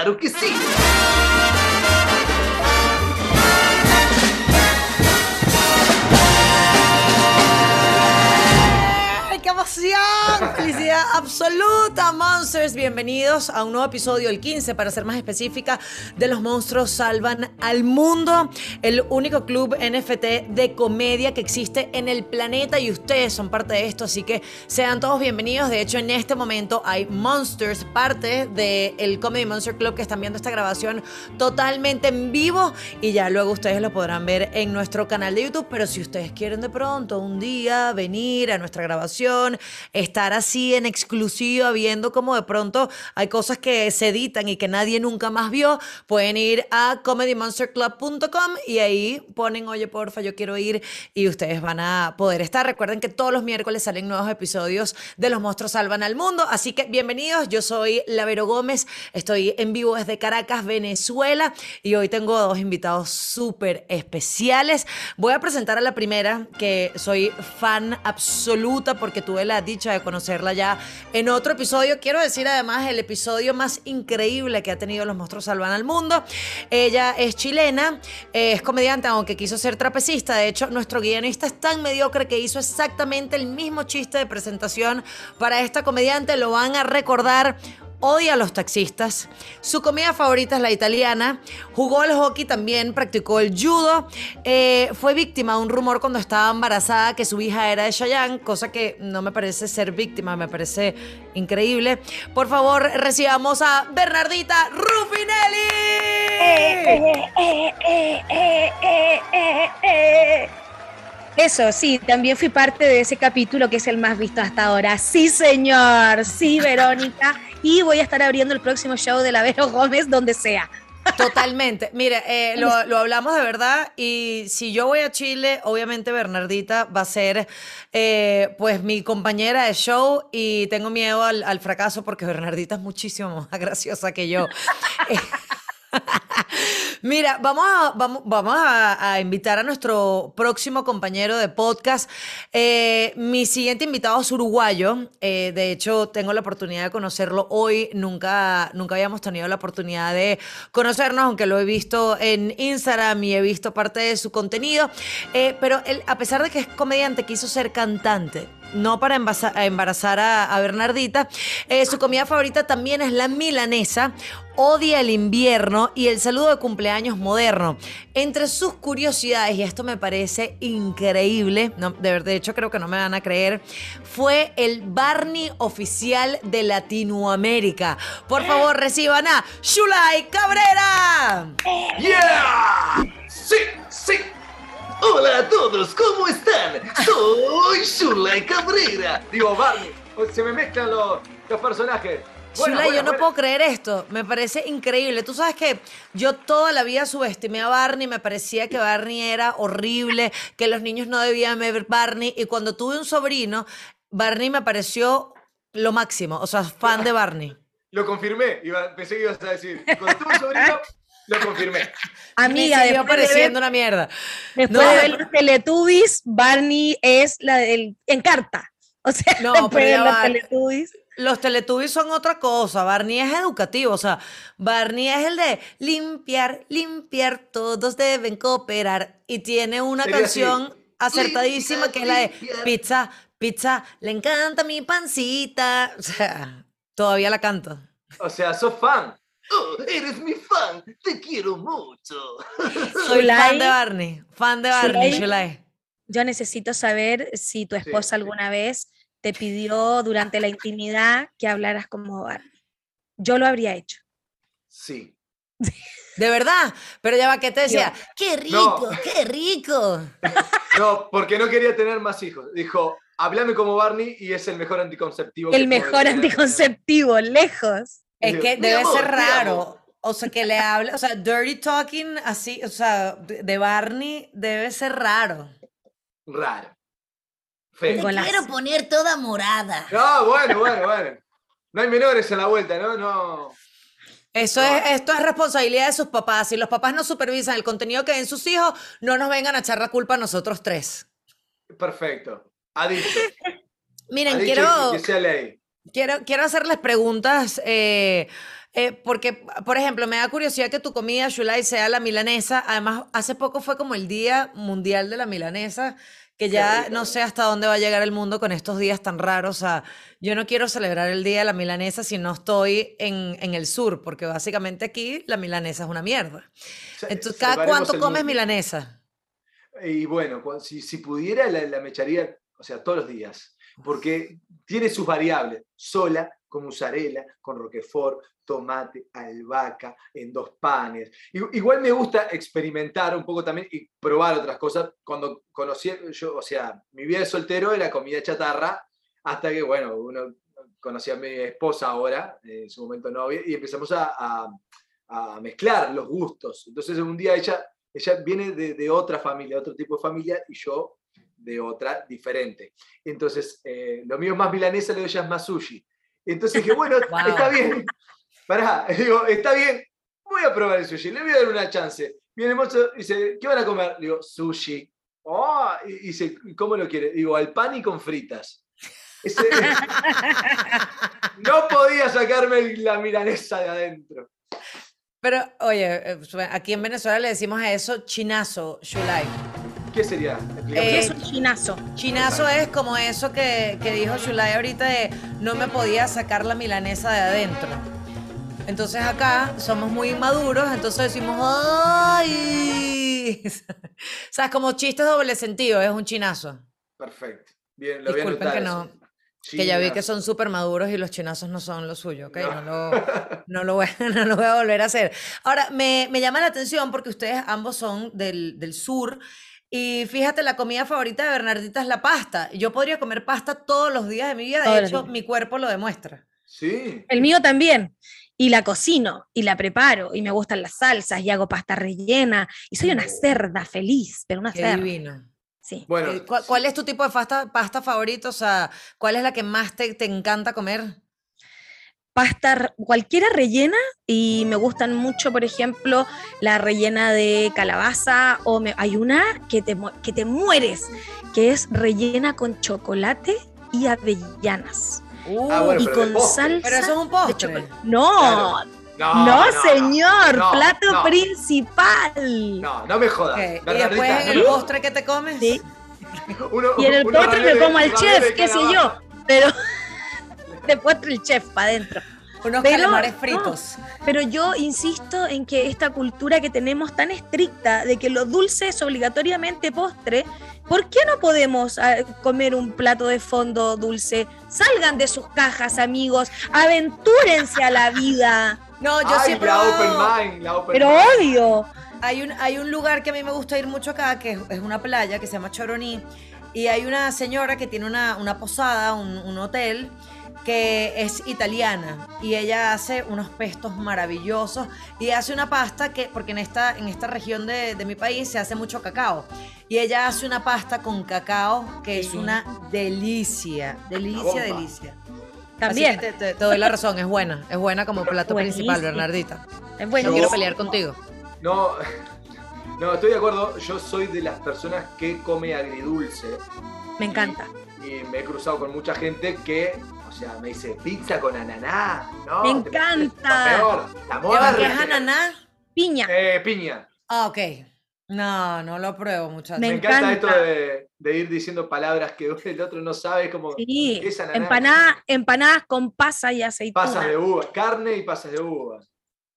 ¡Claro que sí! Felicidad absoluta, Monsters. Bienvenidos a un nuevo episodio, el 15, para ser más específica, de Los Monstruos Salvan al Mundo, el único club NFT de comedia que existe en el planeta y ustedes son parte de esto, así que sean todos bienvenidos. De hecho, en este momento hay Monsters, parte del Comedy Monster Club que están viendo esta grabación totalmente en vivo y ya luego ustedes lo podrán ver en nuestro canal de YouTube, pero si ustedes quieren de pronto un día venir a nuestra grabación, estar así en exclusiva, viendo cómo de pronto hay cosas que se editan y que nadie nunca más vio, pueden ir a comedymonsterclub.com y ahí ponen, oye, porfa, yo quiero ir y ustedes van a poder estar. Recuerden que todos los miércoles salen nuevos episodios de Los Monstruos Salvan al Mundo, así que bienvenidos, yo soy Lavero Gómez, estoy en vivo desde Caracas, Venezuela y hoy tengo dos invitados súper especiales. Voy a presentar a la primera, que soy fan absoluta porque tuve la dicha de ya en otro episodio. Quiero decir además el episodio más increíble que ha tenido Los Monstruos Salvan al Mundo. Ella es chilena, es comediante, aunque quiso ser trapecista. De hecho, nuestro guionista es tan mediocre que hizo exactamente el mismo chiste de presentación para esta comediante. Lo van a recordar odia a los taxistas, su comida favorita es la italiana, jugó al hockey también, practicó el judo, eh, fue víctima de un rumor cuando estaba embarazada que su hija era de Cheyenne, cosa que no me parece ser víctima, me parece increíble. Por favor, recibamos a Bernardita Rufinelli. Eso, sí, también fui parte de ese capítulo que es el más visto hasta ahora. Sí, señor, sí, Verónica. Y voy a estar abriendo el próximo show de la Vero Gómez donde sea. Totalmente. Mire, eh, lo, hablamos de verdad y si yo voy a Chile, obviamente Bernardita va a ser eh, pues mi compañera de show y tengo miedo al, al, fracaso porque Bernardita es muchísimo más graciosa que yo. Mira, vamos a, vamos, vamos a, invitar a nuestro próximo compañero de podcast. Eh, mi siguiente invitado es uruguayo. Eh, de hecho, tengo la oportunidad de conocerlo hoy. Nunca, nunca habíamos tenido la oportunidad de conocernos, aunque lo he visto en Instagram y he visto parte de su contenido. Eh, pero él, a pesar de que es comediante, quiso ser cantante no para embarazar a, Bernardita. su comida favorita también es la milanesa, odia el invierno y el saludo de cumpleaños moderno. Entre sus curiosidades, y esto me parece increíble, no, de, de hecho creo que no me van a creer, fue el Barney oficial de Latinoamérica. Por favor, reciban a Shulay Cabrera. ¡Yeah! ¡Sí! ¡Sí! Hola a todos, ¿cómo están? Soy Shulay Cabrera. Digo, Barney, se me mezclan los, los personajes. Bueno, yo no puedo creer esto. Me parece increíble. Tú sabes que yo toda la vida subestimé a Barney. Me parecía que Barney era horrible, que los niños no debían ver Barney. Y cuando tuve un sobrino, Barney me pareció lo máximo. O sea, fan de Barney. Lo confirmé. pensé que ibas a decir. Cuando tuve un sobrino, lo confirmé. Amiga, me siguió pareciendo una mierda. Después de los Teletubbies, Barney es la del Encarta. O sea, no, pero los Teletubbies los Teletubbies son otra cosa. Barney es educativo. O sea, Barney es el de limpiar, limpiar, todos deben cooperar. Y tiene una canción acertadísima que es la de pizza, pizza, le encanta mi pancita. O sea, todavía la canto. O sea, sos fan. Oh, eres mi fan, te quiero mucho. Soy fan de Barney, fan de Barney, Yo necesito saber si tu esposa alguna vez te pidió durante la intimidad que hablaras como Barney. Yo lo habría hecho. Sí. De verdad, pero ya va que te decía, qué rico, qué rico. No, porque no quería tener más hijos. Dijo, háblame como Barney y es el mejor anticonceptivo. El mejor anticonceptivo, lejos. Es que debe ser raro. O sea, que le hable, o sea, dirty talking así, o sea, de Barney debe ser raro. Raro. Te quiero poner toda morada. No, bueno, bueno, bueno. No hay menores en la vuelta, ¿no? No. Eso es, esto es responsabilidad de sus papás. Si los papás no supervisan el contenido que ven sus hijos, no nos vengan a echar la culpa a nosotros tres. Perfecto. Ha dicho. Miren, quiero. Que sea ley. Quiero, quiero hacerles preguntas. eh, eh, porque, por ejemplo, me da curiosidad que tu comida, Shulai, sea la milanesa. Además, hace poco fue como el Día Mundial de la Milanesa, que ya no sé hasta dónde va a llegar el mundo con estos días tan raros. O sea, yo no quiero celebrar el Día de la Milanesa si no estoy en, en el sur, porque básicamente aquí la milanesa es una mierda. Ce- Entonces, ¿cada cuánto comes milanesa? Y bueno, si, si pudiera, la, la mecharía, o sea, todos los días, porque tiene sus variables, sola, con mozzarella, con roquefort, tomate, albahaca, en dos panes. Igual me gusta experimentar un poco también y probar otras cosas. Cuando conocí, yo, o sea, mi vida de soltero era comida chatarra, hasta que, bueno, uno conocí a mi esposa ahora, en su momento novia, y empezamos a, a- a mezclar los gustos. Entonces un día ella, ella viene de, de otra familia, otro tipo de familia, y yo de otra diferente. Entonces, eh, lo mío es más milanesa, lo de ella es más sushi. Entonces dije, bueno, Wow. está bien. Pará, digo, está bien, voy a probar el sushi, le voy a dar una chance. Viene el mozo y dice, ¿qué van a comer? Digo, sushi. Oh, y dice, "¿Y ¿cómo lo quiere? Digo, al pan y con fritas. Ese- no podía sacarme la milanesa de adentro. Pero, oye, eh, aquí en Venezuela le decimos a eso chinazo, Shulai. ¿Qué sería? Explícame. ¿Qué Eh, es un chinazo? Chinazo es como eso que, que dijo Shulai ahorita de no me podía sacar la milanesa de adentro. Entonces acá somos muy inmaduros, entonces decimos ¡ay! o sea, es como chistes doble sentido, es un chinazo. Perfecto. Bien, lo voy a Disculpen que eso. no- Que ya vi que son súper maduros y los chinazos no son lo suyo, ¿ok? No. No, lo, no, lo voy, a- no lo voy a volver a hacer. Ahora, me, me llama la atención porque ustedes ambos son del, del sur y fíjate, la comida favorita de Bernardita es la pasta. Yo podría comer pasta todos los días de mi vida, de hecho, días. mi cuerpo lo demuestra. Sí. El mío también. Y la cocino y la preparo y me gustan las salsas y hago pasta rellena y soy una cerda feliz, pero una Qué cerda. divino. Sí. Bueno, Eh, ¿Cuál, cuál es tu tipo de pasta, pasta favorito? O sea, ¿cuál es la que más te, te encanta comer? Pasta cualquiera rellena y me gustan mucho, por ejemplo, la rellena de calabaza o me- hay una que te, que te mueres, que es rellena con chocolate y avellanas Ah, bueno, y con postre. salsa. Pero eso es un de postre. chocolate. No, Claro. no, señor, no, plato no. principal. No, no me jodas. Y después en no el postre que te comes. Sí. uno- Y en el uno postre me como al chef, qué sé yo, pero postre el chef para adentro. Unos Pero calamares no. fritos. Pero yo insisto en que esta cultura que tenemos tan estricta de que lo dulce es obligatoriamente postre, ¿por qué no podemos ah, comer un plato de fondo dulce? Salgan de sus cajas, amigos, aventúrense a la vida. No, yo Ay, siempre la open mind, la open Pero mind. obvio, Hay un, hay un lugar que a mí me gusta ir mucho acá, que es, es una playa que se llama Choroní, y hay una señora que tiene una, una posada, un, un hotel, que es italiana, y ella hace unos pestos maravillosos, y hace una pasta que, porque en esta, en esta región de, de mi país se hace mucho cacao, y ella hace una pasta con cacao que es una delicia, delicia, delicia. también. Así que te, te- te doy la razón, es buena, es buena como plato principal. Bernardita. Es No bueno. quiero pelear contigo. No, no, estoy de acuerdo. Yo soy de las personas que come agridulce. Me encanta. Y me he cruzado con mucha gente que, o sea, me dice pizza con ananá. No, Me encanta. peor, la ¿Lleva muerte. qué es ananá? Piña. Eh, piña. Ah, ok. No, no lo pruebo, muchachos. Me Me, encanta, encanta. esto de, de ir diciendo palabras que el otro no sabe, como Sí, ¿qué es ananá? empanadas, empanadas con pasa y aceituna. pasas de uva, carne y pasas de uva.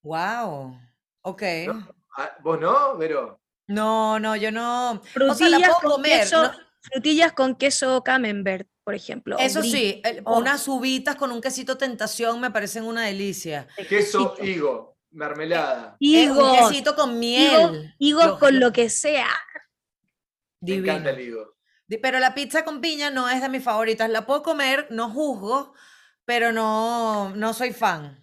Wow. Ok. ¿No? Ah, ¿Vos no, Vero? No, no, yo no. O sea, Frutillas la puedo con comer. queso, no- frutillas con queso camembert, por ejemplo. o Eso brie. sí, el- Oh. unas uvitas con un quesito tentación me parecen una delicia. Queso, higo, mermelada. Eh, Higos, un quesito con miel. higos Lo- con lo- que sea. Me Divino. encanta el higo. Pero la pizza con piña no es de mis favoritas. La puedo comer, no juzgo, pero no, no soy fan.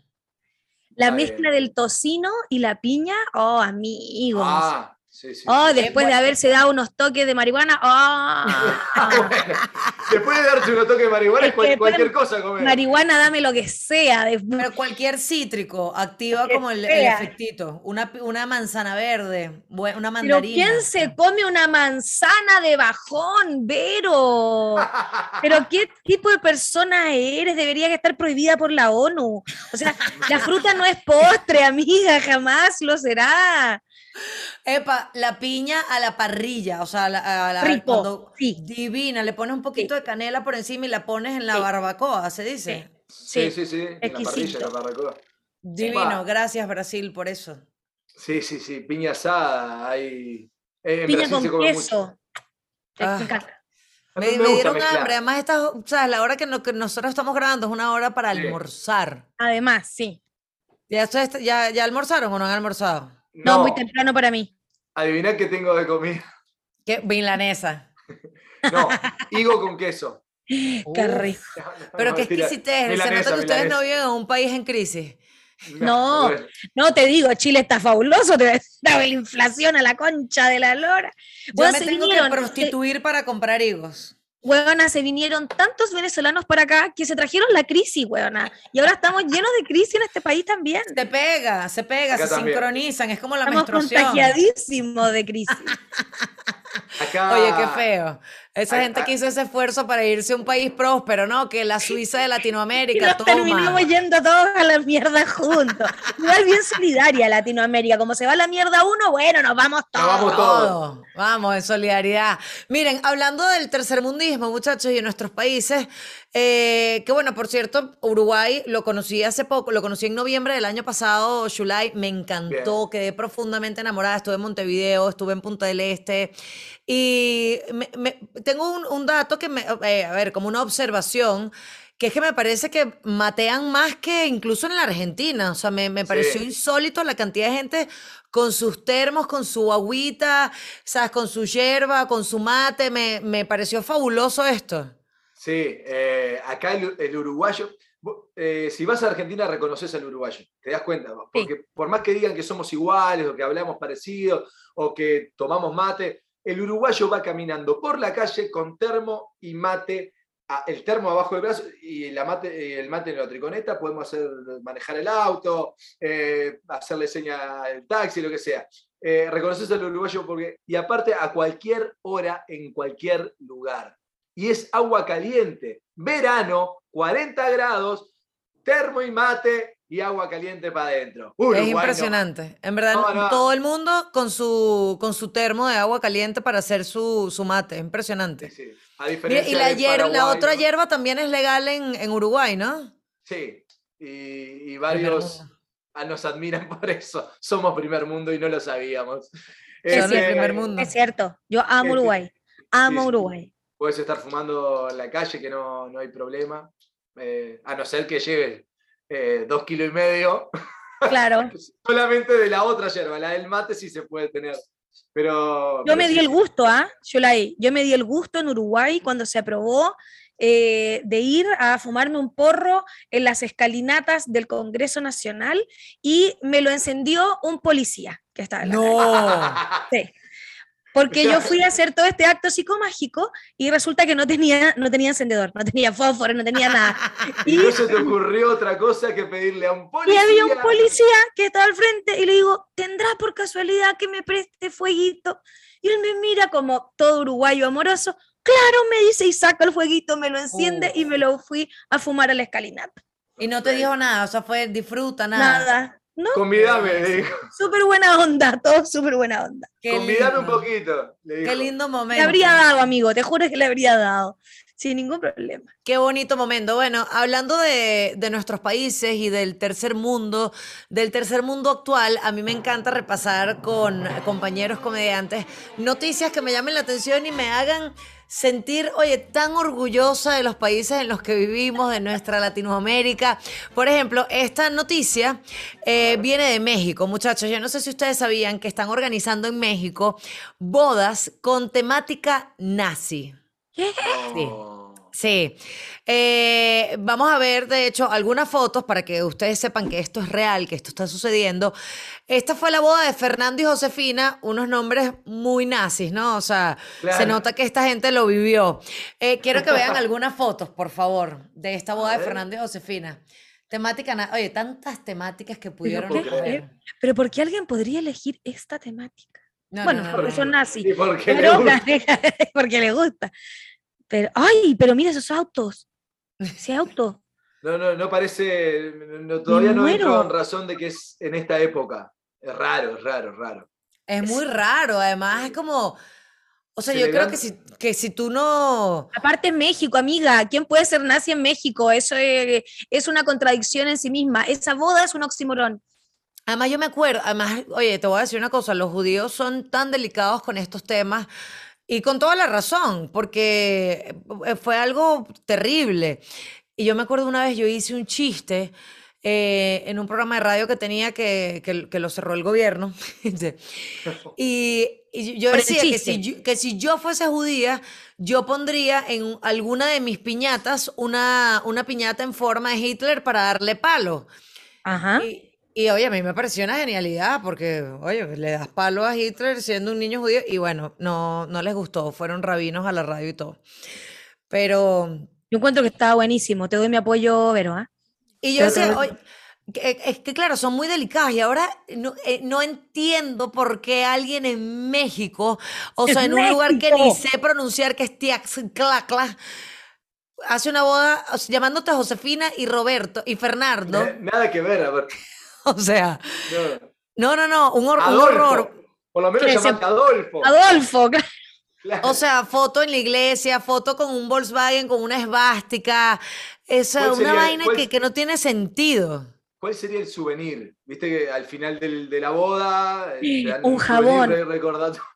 La Está mezcla bien. del tocino y la piña, oh, amigos. Ah, Sí, sí, Oh, sí. después de haberse dado unos toques de marihuana. Oh, Bueno, después de darse unos toques de marihuana, Es que después- cualquier cosa comer. marihuana, dame lo que sea. Pero cualquier cítrico activa como el, el efectito. Una, una manzana verde, una Pero mandarina. ¿quién se come una manzana de bajón, Vero? Pero ¿qué tipo de persona eres? Debería estar prohibida por la ONU. O sea, la fruta no es postre, amiga, jamás lo será. Epa, la piña a la parrilla, o sea, a la, a la- Rico, cuando- sí. divina, le pones un poquito de canela por encima y la pones en la Sí. barbacoa, se dice. Sí, Sí, sí, sí. En la parrilla, en la barbacoa. Divino, gracias Brasil por eso. Sí, sí, sí. Piña asada. Hay... En Piña Brasil con queso. Me Ah. encanta. Me, me dieron mezclar. hambre, además esta, o sea, la hora que, no- que nosotros estamos grabando es una hora para Sí. almorzar. Además, sí. ¿Ya, ya, ¿Ya almorzaron o no han almorzado? No, muy temprano para mí. Adiviná qué tengo de comida. ¿Qué? Milanesa. No, higo con queso. Qué rico. No, no, Pero no, qué exquisitez, se nota que ustedes no viven en un país en crisis. No. No, te digo, Chile está fabuloso, te da la inflación a la concha de la lora. Yo me tengo que prostituir para comprar higos. Huevona, se vinieron tantos venezolanos para acá que se trajeron la crisis, huevona. Y ahora estamos llenos de crisis en este país también. Se pega, se pega, Acá se también. sincronizan, es como la Estamos menstruación. contagiadísimos de crisis. Acá, Oye, qué feo. Esa gente que hizo ese esfuerzo para irse a un país próspero, ¿no? Que la Suiza de Y Latinoamérica, nos toma. terminamos yendo todos a la mierda juntos. Igual bien solidaria Latinoamérica. Como se va a la mierda uno, bueno, nos vamos todos. Nos vamos todos. Todo. Vamos, en solidaridad. Miren, hablando del tercermundismo, muchachos, y de nuestros países, eh, que bueno, por cierto, Uruguay lo conocí hace poco, lo conocí en noviembre del año pasado, Shulay, me encantó, quedé profundamente enamorada, estuve en Montevideo, estuve en Punta del Este, y me- me- tengo un, un dato que me, eh, a ver, como una observación, que es que me parece que matean más que incluso en la Argentina. O sea, me, me pareció Sí. insólito la cantidad de gente con sus termos, con su agüita, ¿sabes? Con su yerba, con su mate. Me, me pareció fabuloso esto. Sí, eh, acá el, el uruguayo, eh, si vas a Argentina reconoces al uruguayo, te das cuenta, porque por más que digan que somos iguales o que hablamos parecido o que tomamos mate, el uruguayo va caminando por la calle con termo y mate, el termo abajo del brazo y la mate, el mate en la triconeta, podemos hacer, manejar el auto, eh, hacerle seña al taxi, lo que sea. Eh, reconoces al uruguayo porque, y aparte a cualquier hora, en cualquier lugar y es agua caliente. Verano, 40 grados, termo y mate y agua caliente para adentro. es impresionante. En verdad, No, no. todo el mundo con su, con su termo de agua caliente para hacer su, su mate. Es impresionante. A Mira, diferencia y la, hier- la Paraguay, otra ¿no? hierba también es legal en, en Uruguay, ¿no? Sí, y, y varios ah, nos admiran por eso. Somos primer mundo y no lo sabíamos. Es cierto. primer mundo. Es cierto. Yo amo Sí, sí. Uruguay. Amo Sí, sí. Uruguay. Puedes estar fumando en la calle que no, no hay problema, eh, a no ser que lleve eh, dos kilos y medio. Claro. Solamente de la otra yerba, la del mate sí se puede tener. Pero, Yo pero me sí, di el gusto, ¿ah? Yolai, Yo me di el gusto en Uruguay cuando se aprobó eh, de ir a fumarme un porro en las escalinatas del Congreso Nacional y me lo encendió un policía que estaba en la calle. No. Sí. Porque yo fui a hacer todo este acto psicomágico y resulta que no tenía, no tenía encendedor, no tenía fósforo, no tenía nada. Y no se te ocurrió otra cosa que pedirle a un Y policía. había un policía que estaba al frente y le digo, ¿tendrá por casualidad que me preste fueguito? Y él me mira como todo uruguayo amoroso. Claro, me dice, y saca el fueguito, me lo enciende y me lo fui a fumar a la escalinata. Y no te dijo nada, o sea, fue disfruta, nada. Nada. ¿No? Convidame, le dijo. Súper buena onda, todo súper buena onda. Qué Convidame un poquito. Le dijo. Qué lindo Le momento. habría dado, amigo, te juro que le habría dado. Sin ningún problema. Qué bonito momento. Bueno, hablando de, de nuestros países y del tercer mundo, del tercer mundo actual, a mí me encanta repasar con compañeros comediantes noticias que me llamen la atención y me hagan sentir, oye, tan orgullosa de los países en los que vivimos, de nuestra Latinoamérica. Por ejemplo, esta noticia eh, viene de México, muchachos. Yo no sé si ustedes sabían que están organizando en México bodas con temática nazi. ¿Qué? Sí. Sí. Eh, vamos a ver, de hecho, algunas fotos para que ustedes sepan que esto es real, que esto está sucediendo. Esta fue la boda de Fernando y Josefina, unos nombres muy nazis, ¿no? O sea, se nota que esta gente lo vivió. Eh, quiero que vean algunas fotos, por favor, de esta boda de. Fernando y Josefina. Temática, oye, tantas temáticas que pudieron puedo creer. escoger. Pero ¿por qué alguien podría elegir esta temática? No, bueno, no, no, porque no, son nazis. Porque le Pero gusta. porque le gusta. Pero, ay, pero mira esos autos. Ese auto. No, no, no parece. no- todavía no entro en razón de que es en esta época. Es raro, es raro, es raro. Es muy raro, además es como... O sea, Se yo creo que si, que si tú no... Aparte en México, amiga, ¿quién puede ser nazi en México? Eso eh, es una contradicción en sí misma. Esa boda es un oxímoron. Además, yo me acuerdo, además, oye, te voy a decir una cosa, los judíos son tan delicados con estos temas y con toda la razón, porque eh, fue algo terrible. Y yo me acuerdo una vez, yo hice un chiste eh, en un programa de radio que tenía que, que, que lo cerró el gobierno. y, y yo decía que si, que si yo fuese judía, yo pondría en alguna de mis piñatas una, una piñata en forma de Hitler para darle palo. Ajá. Y, y, oye, a mí me pareció una genialidad porque, oye, le das palo a Hitler siendo un niño judío y bueno, no, no les gustó, fueron rabinos a la radio y todo. Pero, Yo encuentro que estaba buenísimo. Te doy mi apoyo, Vero. ¿ah? y yo decía, oye, es que claro, son muy delicados y ahora no, eh, no entiendo por qué alguien en México, o sea, en un lugar que ni sé pronunciar, que es Tiaxclacla, hace una boda llamándote Josefina y Roberto y Fernando. Na- Nada que ver, a ver. O sea, no. no, no, un, hor- un Adolfo. horror. Por lo menos llamate Adolfo. Adolfo, claro. Claro. O sea, foto en la iglesia, foto con un Volkswagen, con una esvástica. Esa, ¿Cuál una vaina cuál- que, que no tiene sentido. ¿Cuál sería el souvenir? Viste que al final del- de la boda. eh, Un jabón.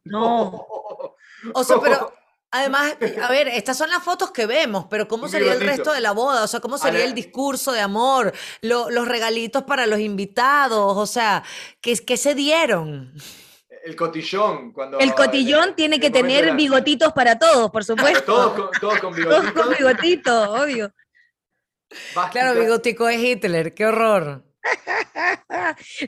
No. O sea, pero además, a ver, estas son las fotos que vemos, pero ¿cómo sería el resto de la boda? O sea, ¿cómo sería el discurso de amor? Lo- los regalitos para los invitados, o sea, ¿qué, qué se dieron? El cotillón. Cuando, El cotillón tiene que tener bigotitos para todos, por supuesto. Todos con, todos con Todos bigotitos. con bigotitos, obvio. Claro, bigotico es Hitler, qué horror.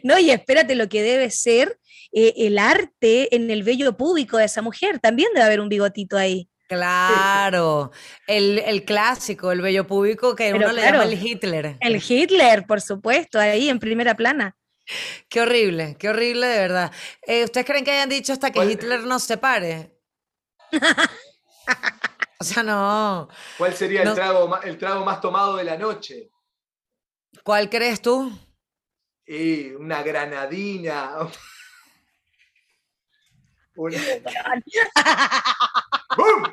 No, y espérate lo que debe ser eh, el arte en el vello público de esa mujer. También debe haber un bigotito ahí. Claro, el, el clásico, el bello público que Pero uno le claro, llama el Hitler. El Hitler, por supuesto, ahí en primera plana. Qué horrible, qué horrible de verdad. Eh, ¿Ustedes creen que hayan dicho hasta que ¿Cuál- Hitler nos separe? O sea, no. ¿Cuál sería No. el, trago, el trago más tomado de la noche? ¿Cuál crees tú? Y una granadina. Una- ¡Bum!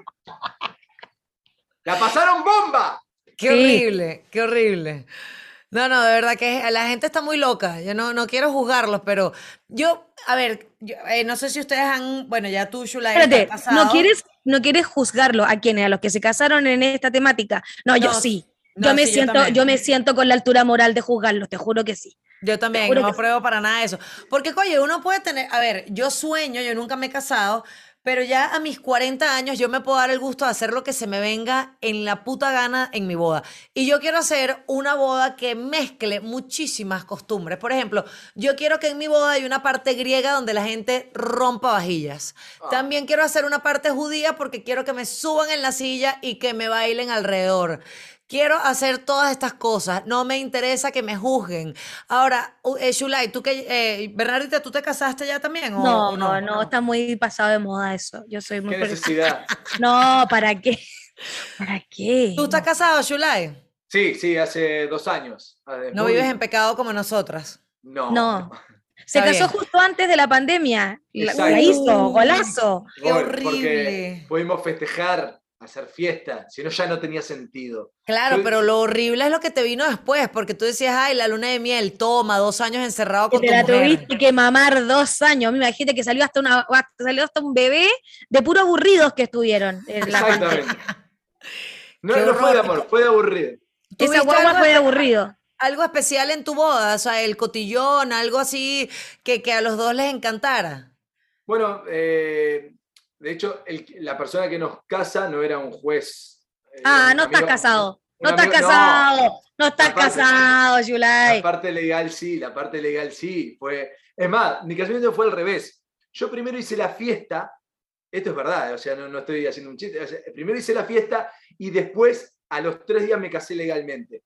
¡La pasaron bomba! Qué Sí. horrible, qué horrible. No, no, de verdad que la gente está muy loca. Yo no, no quiero juzgarlos, pero yo, a ver, yo, eh, no sé si ustedes han, bueno, ya tú, Shulay, Espérate, ¿no casado. quieres, ¿no quieres juzgarlo a quienes? ¿A los que se casaron en esta temática? No, yo sí. no, yo, me sí, yo siento, también. yo me siento con la altura moral de juzgarlos, te juro que sí. Yo también, no apruebo para nada eso. Porque, coño, uno puede tener, a ver, yo sueño, yo nunca me he casado, pero ya a mis 40 años yo me puedo dar el gusto de hacer lo que se me venga en la puta gana en mi boda. Y yo quiero hacer una boda que mezcle muchísimas costumbres. Por ejemplo, yo quiero que en mi boda haya una parte griega donde la gente rompa vajillas. También quiero hacer una parte judía porque quiero que me suban en la silla y que me bailen alrededor. Quiero hacer todas estas cosas. No me interesa que me juzguen. Ahora, eh, Shulay, tú que, eh, Bernardita, ¿tú te casaste ya también? o- No, o no, no, está muy pasado de moda eso. Yo soy muy ¡Qué necesidad! No, ¿para qué? ¿Para qué? ¿Tú estás No. casado, Shulay? Sí, sí, hace dos años. No muy- vives en pecado como nosotras. No. No. Se Está casó bien. justo antes de la pandemia. La, Exacto. la hizo, golazo. Qué horrible. Porque pudimos festejar, hacer fiesta, si no ya no tenía sentido. Claro, pero lo horrible es lo que te vino después, porque tú decías, ay, la luna de miel, toma, dos años encerrado Que con te tu la mujer. tuviste que mamar dos años. Me imagínate que salió hasta una salió hasta un bebé de puro aburridos que estuvieron. en la Exactamente. No, no fue de amor, fue de aburrido. Esa ¿Tuviste guagua algo fue de aburrido. Algo especial en tu boda, o sea, el cotillón, algo así que, que a los dos les encantara. Bueno, eh, de hecho, el- la persona que nos casa no era un juez eh, Ah, no estás casado. No estás no. casado. No estás casado, La Yulai. parte legal sí, la parte legal sí. Fue... Es más, mi casamiento fue al revés. Yo primero hice la fiesta, esto es verdad, o sea, no, no estoy haciendo un chiste. o sea, primero hice la fiesta y después, a los tres días, me casé legalmente.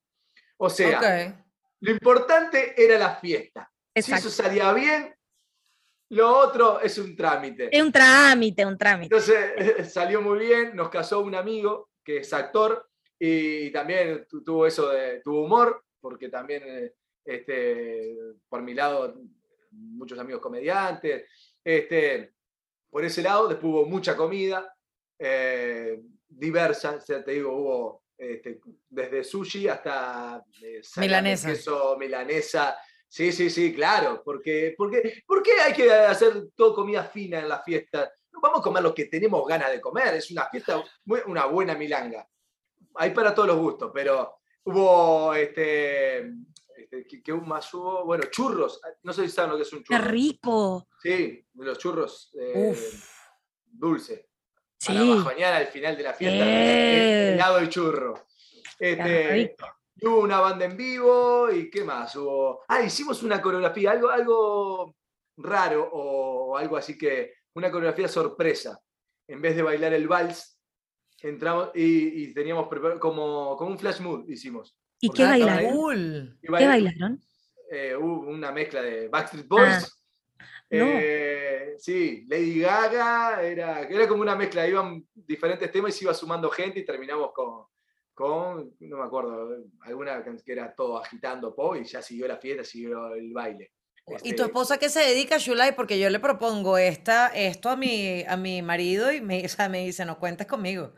O sea, lo importante era la fiesta. Si eso salía bien, lo otro es un trámite. Es un trámite, un trámite. Entonces salió muy bien, nos casó un amigo que es actor y también tu- tuvo eso de tuvo humor, porque también eh, este, por mi lado muchos amigos comediantes, este, por ese lado después hubo mucha comida, eh, diversa, o sea, te digo, hubo este, desde sushi hasta eh, queso, milanesa. Sí, sí, sí, claro, porque, porque, ¿por qué hay que hacer todo comida fina en la fiesta? Vamos a comer lo que tenemos ganas de comer, es una fiesta, muy- una buena milanga. Hay para todos los gustos, pero hubo, este, este, ¿qué, qué más hubo? Bueno, churros, no sé si saben lo que es un Qué churro. rico. Sí, los churros eh, dulce. Sí. Para bajonear al final de la fiesta. Eh. Helado y churro. Qué Este, rico. Y hubo una banda en vivo y qué más hubo. Ah, hicimos una coreografía, algo, algo raro o, algo así que, una coreografía sorpresa. En vez de bailar el vals, entramos y, y teníamos como, como un flash mood hicimos. ¿Y qué ah, bailaron? Cool. Y ¿Qué bail- bailaron? eh, hubo una mezcla de Backstreet Boys. no. eh, sí, Lady Gaga, era, era como una mezcla, iban diferentes temas y se iba sumando gente y terminamos con, con no me acuerdo, alguna que era todo agitando pop y ya siguió la fiesta, siguió el baile. ¿Y Este, tu esposa qué se dedica, Shulai? Porque yo le propongo esta, esto a mi, a mi marido y me, o sea, me dice, no cuentes conmigo.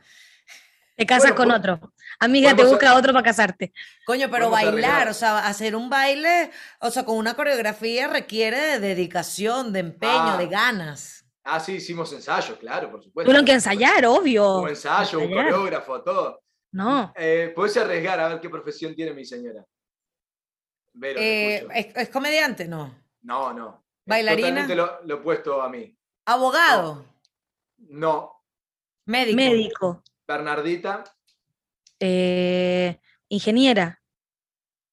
Te casas Bueno, con pues- otro. Amiga, te podemos busca otro para casarte. Coño, pero Podemos bailar, o sea, hacer un baile, o sea, con una coreografía requiere de dedicación, de empeño, Ah. de ganas. Ah, sí, hicimos ensayo, claro, por supuesto. Tuvieron que ensayar, obvio. Un ensayo, un Ensayar. coreógrafo, todo. No. Eh, Podés arriesgar a ver qué profesión tiene mi señora. Vero, Eh. ¿es, es comediante? No. No, no. ¿Bailarina? Totalmente lo, lo opuesto a mí. ¿Abogado? No, ¿Médico? Médico. Bernardita, eh, ingeniera.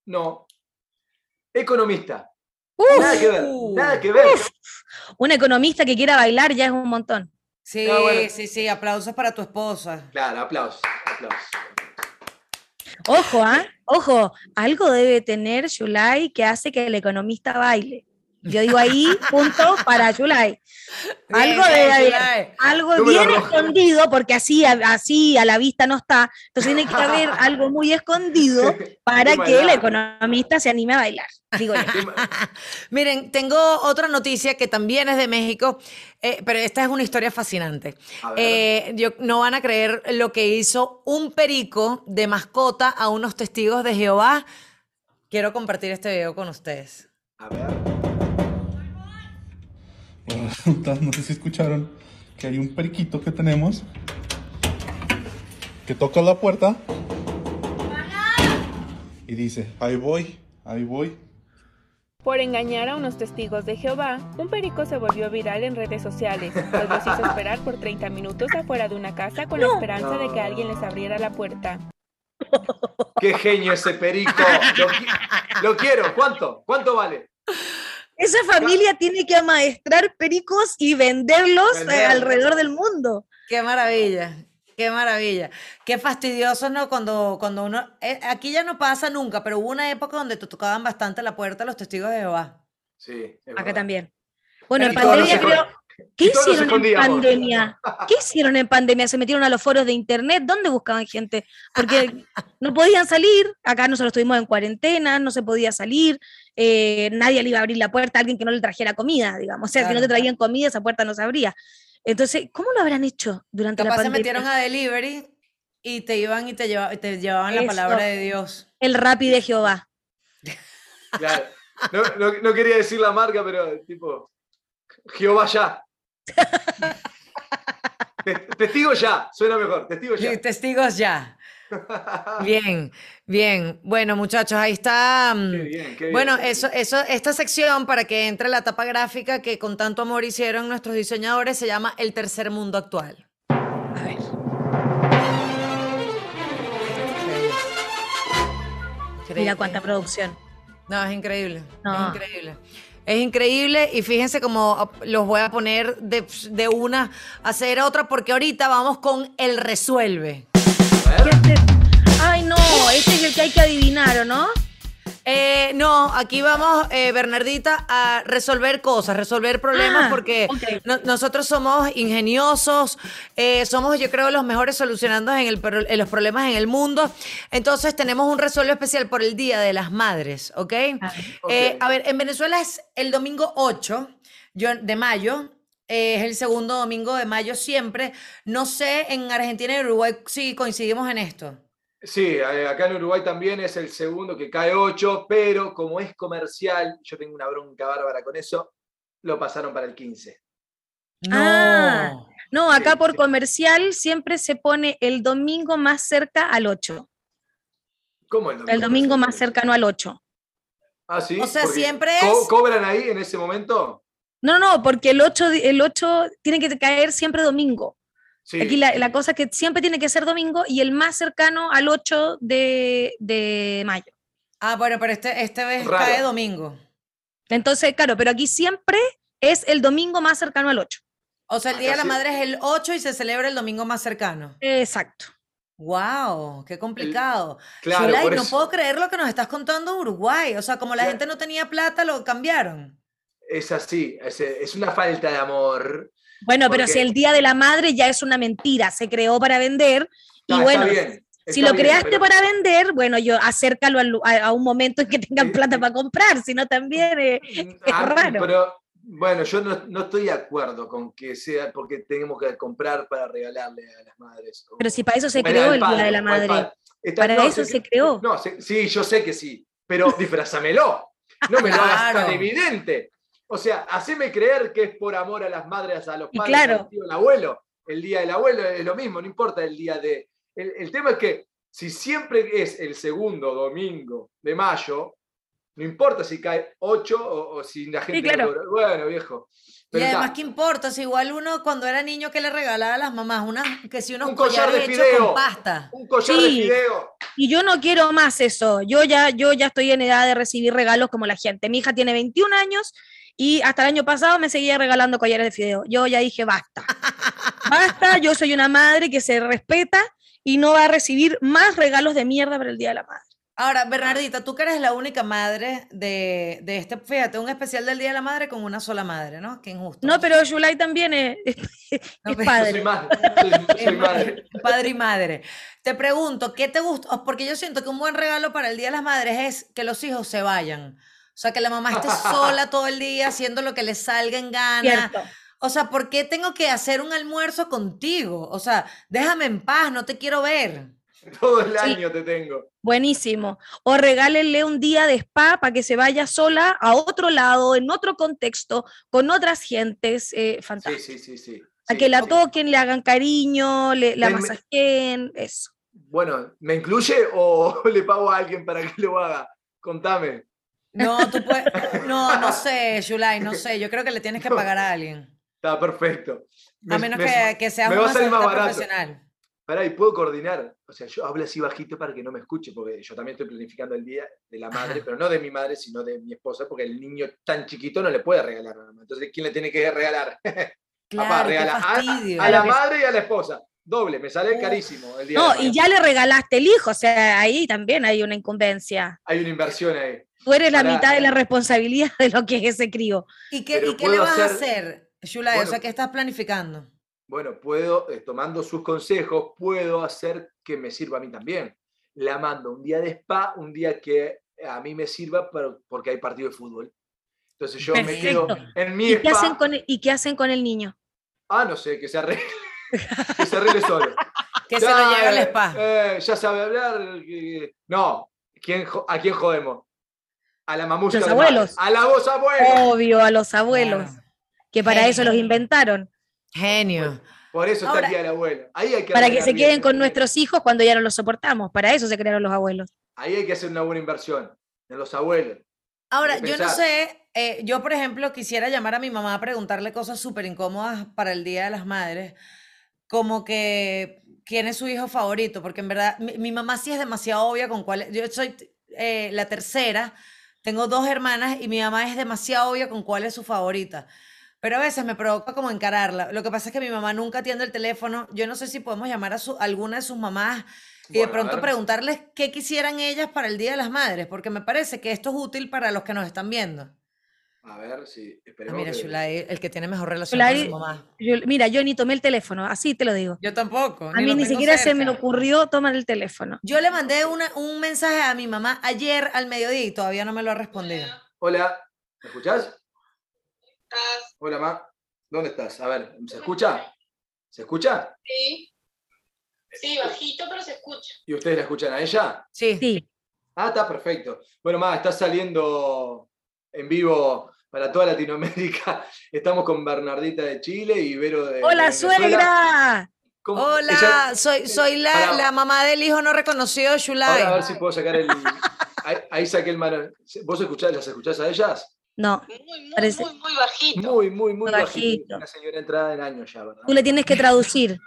no. Economista. Uf, Nada que ver, nada que ver. un economista que quiera bailar ya es un montón. Sí, Ah, bueno. sí, sí, aplausos para tu esposa. Claro, aplausos, Ojo, ¿ah? Ojo, algo debe tener Yulai que hace que el economista baile. Yo digo ahí, punto para Yulai. Algo Bien. Shulai. Algo Número bien rojo. escondido, porque así, a- así a la vista no está. Entonces tiene que haber algo muy escondido para que el economista se anime a bailar. Digo yo. Miren, tengo otra noticia que también es de México, eh, pero esta es una historia fascinante. Eh, yo- no van a creer lo que hizo un perico de mascota a unos testigos de Jehová. Quiero compartir este video con ustedes. A ver. Resulta, no sé si escucharon que hay un periquito que tenemos que toca la puerta y dice, ahí voy, ahí voy. Por engañar a unos testigos de Jehová, un perico se volvió viral en redes sociales, pues los hizo esperar por 30 minutos afuera de una casa con la esperanza de que alguien les abriera la puerta. Qué genio ese perico. Lo, qui- lo quiero. ¿Cuánto? ¿Cuánto vale? Esa familia tiene que amaestrar pericos y venderlos eh, Venderlos. alrededor del mundo. Qué maravilla, qué maravilla. Qué fastidioso, ¿no? Cuando, cuando uno... eh, aquí ya no pasa nunca, pero hubo una época donde te tocaban bastante la puerta los testigos de Jehová. Sí. Acá verdad. también. Bueno, en pandemia creo. ¿Qué hicieron en pandemia? ¿Qué hicieron en pandemia? ¿Se metieron a los foros de internet? ¿Dónde buscaban gente? Porque no podían salir. Acá nosotros estuvimos en cuarentena, no se podía salir. eh, nadie le iba a abrir la puerta a alguien que no le trajera comida, digamos. O sea, si no Claro. te traían comida, esa puerta no se abría. Entonces, ¿cómo lo habrán hecho durante la Capaz se pandemia? metieron a delivery y te iban y te, lleva- y te llevaban la palabra de Dios. El Rappi de Jehová. Claro. No, no- no quería decir la marca, pero tipo. Jehová ya. Testigos ya, suena mejor. Testigos ya. Testigos ya. Bien, bien. Bueno, muchachos, ahí está. Mm. Qué bien, qué bien. Bueno, eso, eso, esta sección para que entre la tapa gráfica que con tanto amor hicieron nuestros diseñadores se llama El Tercer Mundo Actual. A ver. Mira cuánta producción. No, es increíble. No. Es increíble. Es increíble y fíjense cómo los voy a poner de, de una a hacer otra porque ahorita vamos con el resuelve. Ay, no, este es el que hay que adivinar, ¿o no? Eh, no, aquí vamos, eh, Bernardita, a resolver cosas, resolver problemas, Ah, porque no- nosotros somos ingeniosos, eh, somos, yo creo, los mejores solucionando en, el en los problemas en el mundo. Entonces, tenemos un resuelve especial por el Día de las Madres, ¿ok? Ah, a ver, en Venezuela es el domingo 8 yo- de mayo. es el segundo domingo de mayo siempre. No sé en Argentina y Uruguay si coincidimos en esto. Sí, eh, acá en Uruguay también es el segundo que cae 8, pero como es comercial, yo tengo una bronca bárbara con eso, lo pasaron para el 15. No. Ah. No, acá Sí, por sí. comercial siempre se pone el domingo más cerca al 8. ¿Cómo el domingo? El domingo más cercano al 8. Ah, sí. O sea, porque siempre co- es- ¿Cobran ahí en ese momento? No, no, porque el 8, di- el 8 tiene que caer siempre domingo. Sí. Aquí la, la cosa es que siempre tiene que ser domingo y el más cercano al 8 de, de mayo. Ah, bueno, pero este, este vez Raro. cae domingo. Entonces, claro, pero aquí siempre es el domingo más cercano al 8. O sea, el Acá Día de la sí. Madre es el 8 y se celebra el domingo más cercano. Exacto. ¡Wow! ¡Qué complicado! Claro, Zulay, no puedo creer lo que nos estás contando en Uruguay. O sea, como la Claro. gente no tenía plata, lo cambiaron. Es así, es, es una falta de amor. Bueno, pero si el Día de la Madre ya es una mentira, se creó para vender y bueno, está bien, si lo bien, creaste pero- para vender, bueno, yo acércalo a, a un momento en que tengan plata para comprar, si no también eh, es Ah, raro. Pero bueno, yo no, no estoy de acuerdo con que sea porque tenemos que comprar para regalarle a las madres. o- Pero si para eso se creó el Día de la Madre. Para no, eso se creó. No, se- sí, yo sé que sí, pero disfrazamelo. No me lo hagas tan evidente. O sea, haceme creer que es por amor a las madres, a los padres, claro. al tío, al abuelo. El día del abuelo es lo mismo, no importa el día de. El, el tema es que si siempre es el segundo domingo de mayo, no importa si cae 8 o, o si la gente. no claro. Bueno, viejo. Y además. ¿qué importa? Si igual uno cuando era niño que le regalaba a las mamás una, que si unos Un collar de fideo. con pasta. Un collar de Sí. fideo. Y yo no quiero más eso. Yo ya, yo ya estoy en edad de recibir regalos como la gente. Mi hija tiene 21 años y hasta el año pasado me seguía regalando collares de fideo. Yo ya dije, basta. Basta, yo soy una madre que se respeta y no va a recibir más regalos de mierda para el Día de la Madre. Ahora, Bernardita, tú que eres la única madre de, de este, fíjate, un especial del Día de la Madre con una sola madre, ¿no? Qué injusto. No, pero Yulai también es, es- No, es Yo soy padre. madre. Soy, soy madre. Padre y madre. Te pregunto, ¿qué te gusta? Porque yo siento que un buen regalo para el Día de las Madres es que los hijos se vayan. O sea, que la mamá esté sola todo el día haciendo lo que le salga en gana. Cierto. O sea, ¿por qué tengo que hacer un almuerzo contigo? O sea, déjame en paz, no te quiero ver. Todo el Sí. año te tengo. Buenísimo. O regálenle un día de spa para que se vaya sola a otro lado, en otro contexto, con otras gentes. eh, Sí, fantástico. sí, sí, sí. A Sí, que la sí. toquen, le hagan cariño, le, la Denme- masajeen, eso. Bueno, ¿me incluye o le pago a alguien para que lo haga? Contame. No, tú puedes. No, no sé, Yulai, no sé. Yo creo que le tienes que pagar a alguien. Está perfecto. A Me- menos me- que, que sea me va a salir más barato. profesional. Pará, y puedo coordinar. O sea, yo hablo así bajito para que no me escuche, porque yo también estoy planificando el día de la madre, pero no de mi madre, sino de mi esposa, porque el niño tan chiquito no le puede regalar nada más. Entonces, ¿quién le tiene que regalar? Papá, Claro, qué regala a- la madre y a la esposa. Doble, me sale carísimo el día No, y ya le regalaste el hijo, o sea, ahí también hay una incumbencia. Hay una inversión ahí. Tú eres la mitad de eh. la responsabilidad de lo que es ese crío. ¿Y qué, y qué le vas a hacer- Yulai? o sea, ¿qué estás planificando? Bueno, puedo, eh, tomando sus consejos, puedo hacer que me sirva a mí también. La mando un día de spa, un día que a mí me sirva pero- porque hay partido de fútbol. Entonces yo me quedo en mi ¿Y qué, hacen con el, ¿Y qué hacen con el niño? Ah, no sé, que se arregle, que se arregle solo. Que se Ya, lo lleve al spa. eh, ya sabe hablar. No, ¿quién, jo- ¿a quién jodemos? A la mamusca. Los de abuelos. A la voz abuelos. Obvio, a los abuelos, Claro. que para eso los inventaron, Genio. Por eso está Ahora- el día del abuelo. Ahí hay que para que se bien, queden con nuestros hijos cuando ya no los soportamos. Para eso se crearon los abuelos. Ahí hay que hacer una buena inversión. En los abuelos. Ahora, yo no sé, eh, yo por ejemplo quisiera llamar a mi mamá a preguntarle cosas súper incómodas para el Día de las Madres, como que quién es su hijo favorito, porque en verdad mi, mi mamá sí es demasiado obvia con cuál yo soy eh, la tercera. Tengo dos hermanas y mi mamá es demasiado obvia con cuál es su favorita. Pero a veces me provoca como encararla. Lo que pasa es que mi mamá nunca atiende el teléfono. Yo no sé si podemos llamar a, su, alguna de sus mamás y de Bueno, pronto preguntarles qué quisieran ellas para el Día de las Madres, porque me parece que esto es útil para los que nos están viendo. A ver si. Ah, Esperemos mira, que- el que tiene mejor relación con su mamá. Yo- mira, yo ni tomé el teléfono, así te lo digo. Yo tampoco. A mí ni siquiera se me ocurrió tomar el teléfono. Yo le mandé una- un mensaje a mi mamá ayer al mediodía y todavía no me lo ha respondido. Hola, ¿me escuchás? Hola, Ma. ¿Dónde estás? A ver, ¿se escucha? ¿Se escucha? Sí. Sí, bajito, pero se escucha. ¿Y ustedes la escuchan a ella? Sí. Sí. Ah, está perfecto. Bueno, Ma, está saliendo en vivo para toda Latinoamérica. Estamos con Bernardita de Chile y Vero de. ¡Hola, suegra! ¿Cómo? Hola, Ella- soy, soy la, la mamá del hijo no reconocido de Shulay. Ahora a ver si puedo sacar el. Ahí, ahí saqué el mano. ¿Vos escuchás, las escuchás a ellas? No, Muy, muy, Parece- muy, muy bajito. Muy, muy, muy bajito. Bajito. Una señora entrada en años ya, ¿verdad? tú le tienes que traducir.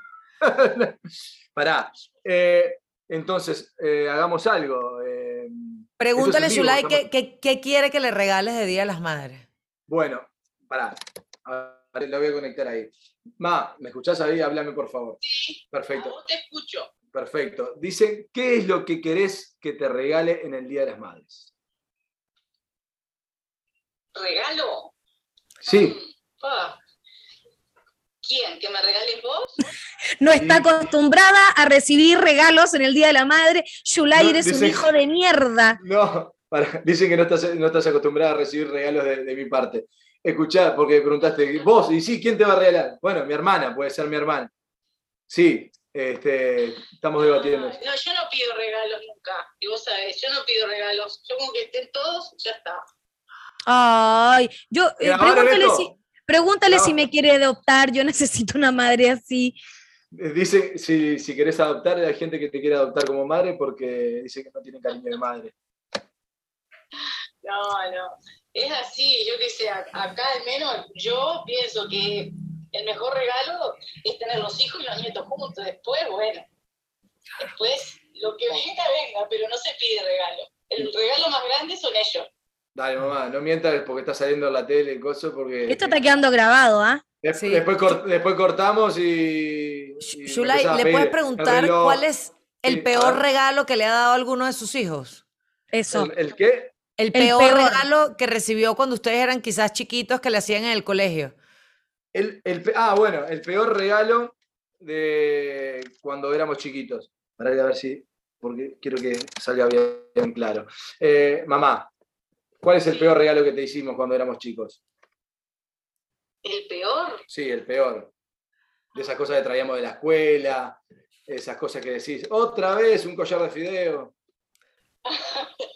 Pará. Eh, entonces, eh, hagamos algo. eh, Pregúntale, Shulay, ¿qué, qué, qué quiere que le regales de Día de las Madres? Bueno, pará. A ver, la voy a conectar ahí. Ma, ¿me escuchás ahí? Háblame, por favor. Sí, Perfecto, te escucho. perfecto. Dicen, ¿qué es lo que querés que te regale en el Día de las Madres? ¿Regalo? Sí, Pa. ¿Quién? ¿Que me regales vos? No está acostumbrada a recibir regalos en el Día de la Madre. Shulay, No, eres un hijo de mierda. no, dicen que no estás, no estás acostumbrada a recibir regalos de, de mi parte. Escuchá, porque preguntaste, vos, y sí, ¿quién te va a regalar? Bueno, mi hermana, puede ser mi hermana. Sí, este, estamos debatiendo. No, yo no pido regalos nunca. Y vos sabés, yo no pido regalos. Yo como que estén todos, ya está. Ay, yo, eh, pregúntale, si, pregúntale si me quiere adoptar. Yo necesito una madre así. Eh, Dice, si, si querés adoptar, hay gente que te quiere adoptar como madre porque dice que no tiene cariño de madre. No, no. Es así, yo qué sé, a- acá al menos yo pienso que el mejor regalo es tener los hijos y los nietos juntos. Después, bueno, después lo que venga, venga, pero no se pide regalo. El regalo más grande son ellos. Dale, mamá, no mientas porque está saliendo en la tele el coso porque... Esto está quedando grabado, ¿ah? Des- Sí. después, cor- después cortamos y... y a ¿le pedir puedes preguntar cuál es el Sí, a peor regalo que le ha dado alguno de sus hijos? Eso. ¿El, el qué? El peor, peor. regalo que recibió cuando ustedes eran quizás chiquitos que le hacían en el colegio. El, el ah, bueno, el peor regalo de cuando éramos chiquitos. Para a ver si, porque quiero que salga bien, bien claro. Eh, mamá, ¿cuál es el peor regalo que te hicimos cuando éramos chicos? El peor, Sí, el peor. De esas cosas que traíamos de la escuela, esas cosas que decís, otra vez un collar de fideo.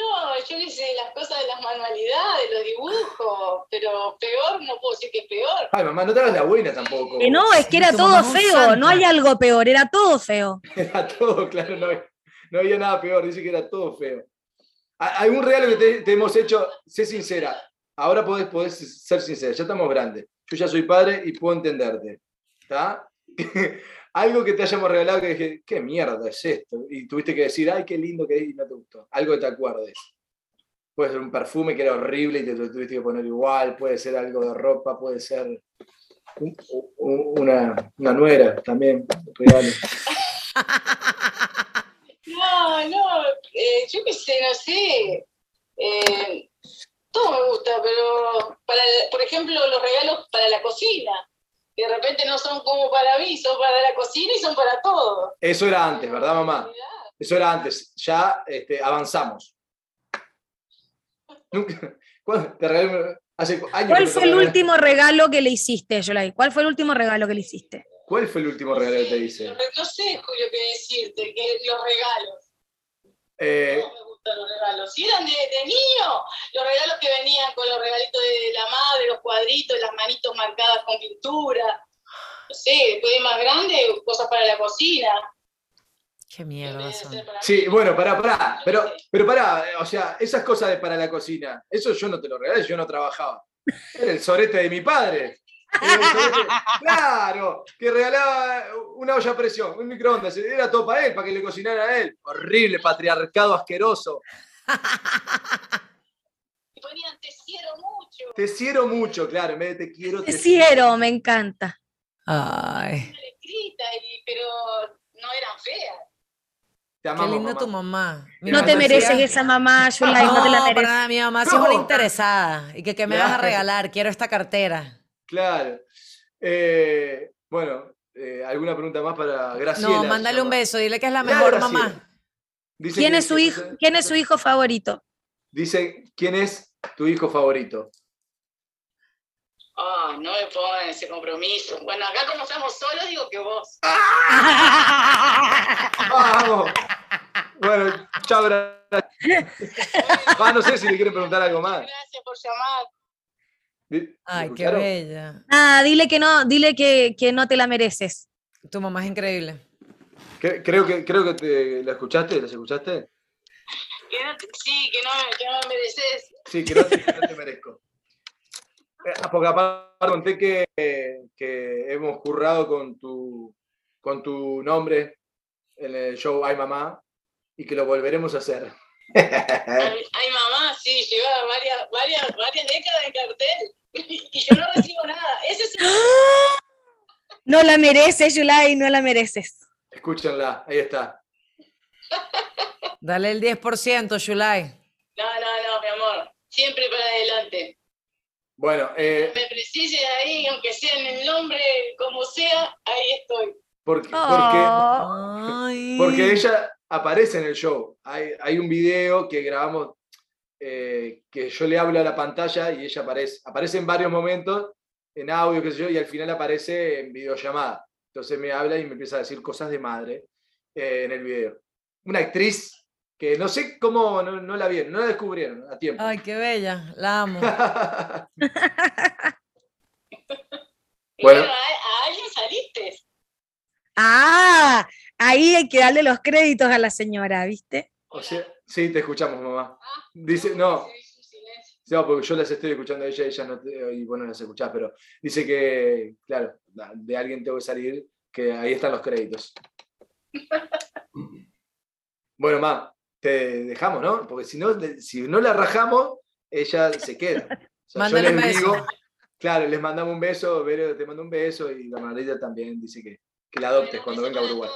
no, yo qué sé, las cosas de las manualidades, los dibujos, pero peor no puedo decir que es peor. Ay, mamá, no te hagas la buena tampoco. Que no, es que era todo feo. No hay algo peor, era todo feo. Era todo, claro, no, había- no había nada peor, dice que era todo feo. ¿A- ¿Algún regalo que te, te hemos hecho? Sé sincera, ahora podés, podés ser sincera, ya estamos grandes. Yo ya soy padre y puedo entenderte. ¿Está? Algo que te hayamos regalado que dije, ¿qué mierda es esto? Y tuviste que decir, ay, qué lindo que es y no te gustó. Algo que te acuerdes. Puede ser un perfume que era horrible y te lo tuviste que poner igual, puede ser algo de ropa, puede ser un- un- una, una nuera también. No, no, eh, yo qué sé, no sé. Eh, todo me gusta, pero para, por ejemplo, los regalos para la cocina, que de repente no son como para mí, son para la cocina y son para todo. Eso era antes, ¿verdad, mamá? Eso era antes. Ya este, avanzamos. Nunca- ¿cuándo te regalé- Hace años que ¿Cuál fue el último regalo que le hiciste, Yolai? ¿Cuál fue el último regalo que le hiciste? ¿Cuál fue el último regalo que te hice? No, no sé, Julio, qué decirte, que los regalos. Eh, No me gustan los regalos. Si eran de, de niño, los regalos que venían con los regalitos de la madre, los cuadritos, las manitos marcadas con pintura. No sé, después de más grande, cosas para la cocina. Qué mierda son. sí, bueno, pará, pará. Pero, pero pará, o sea, esas cosas de para la cocina, eso yo no te lo regalé, yo no trabajaba. Era el sorete de mi padre. Claro, que regalaba una olla a presión, un microondas, era todo para él, para que le cocinara a él. Horrible, patriarcado asqueroso. Y ponían te quiero mucho. Te quiero mucho, claro, en vez de te quiero, Te quiero, me encanta. Ay, pero no eran feas. Te qué amamos, linda tu mamá. mamá. Mi No mamá te decía- mereces esa mamá, Yulai, no, te la No, para mereces. nada, mi mamá sí es No. una interesada. ¿Y que qué me vas a regalar? Quiero esta cartera. Claro. Eh, bueno, eh, ¿alguna pregunta más para Graciela? No, mándale un beso, dile que es la mejor Graciela. mamá. Dice ¿Quién es su que- hijo? ¿Quién es su hijo favorito? Dice, ¿quién es tu hijo favorito? Ah, no me pongan ese compromiso. Bueno, acá como estamos solos, digo que vos. ¡Vamos! Bueno, chao, gracias. Ah, no sé si le quieren preguntar algo más. Gracias por llamar. ¿Me Ay, qué bella. Ah, dile que no, dile que, que no te la mereces. Tu mamá es increíble. Cre- Creo que, creo que te, ¿la escuchaste? ¿Las escuchaste? Que no sí, que no, me- que no me mereces. Sí, que no que no te merezco. Eh, ah, Porque aparte conté que, que hemos currado con tu, con tu nombre en el show Ay Mamá y que lo volveremos a hacer. Ay, ay, mamá, sí, lleva varias, varias, varias décadas en cartel. Y yo no recibo nada. Ese es el... No la mereces, Yulai, no la mereces. Escúchenla, ahí está. Dale el 10%, Shulai. No, no, no, mi amor. Siempre para adelante. Bueno, eh, Me precise ahí, aunque sea en el nombre, como sea, ahí estoy. porque, porque, porque ella aparece en el show. Hay, hay un video que grabamos eh, que yo le hablo a la pantalla y ella aparece. Aparece en varios momentos, en audio, qué sé yo, y al final aparece en videollamada. Entonces me habla y me empieza a decir cosas de madre eh, en el video. Una actriz que no sé cómo no, no la vieron, no la descubrieron a tiempo. Ay, qué bella. La amo. Bueno. bueno, a, a alguien saliste. Ah, ahí hay que darle los créditos a la señora, ¿viste? o sea, sí, te escuchamos, mamá. Dice, no. No, porque yo las estoy escuchando a ella, ella no te- y bueno, las escuchás, pero dice que, claro, de alguien tengo que salir, que ahí están los créditos. Bueno, ma, te dejamos, ¿no? Porque si no, le- si no la rajamos, ella se queda. O sea, yo Mándale un les beso. digo, claro, les mandamos un beso, Vero te manda un beso y la Margarita también dice que, que la adoptes Bueno, cuando venga a Uruguay.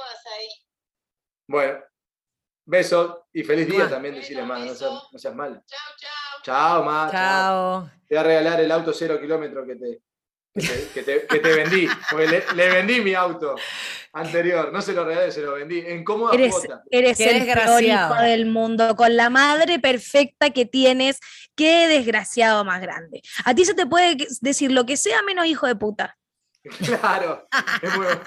Bueno, besos y feliz día Mua. también, Bueno, decirle, ma, no seas, beso. no seas mala. Chao, chao. Chao, ma. Chao. Te voy a regalar el auto cero kilómetro que te, que te, que te- que te vendí. Porque le, le vendí mi auto anterior. No se lo regalé, se lo vendí. En cómoda Eres, cuota. eres Qué el peor hijo del mundo, con la madre perfecta que tienes. Qué desgraciado más grande. A ti se te puede decir lo que sea menos hijo de puta. Claro. Es muy bueno.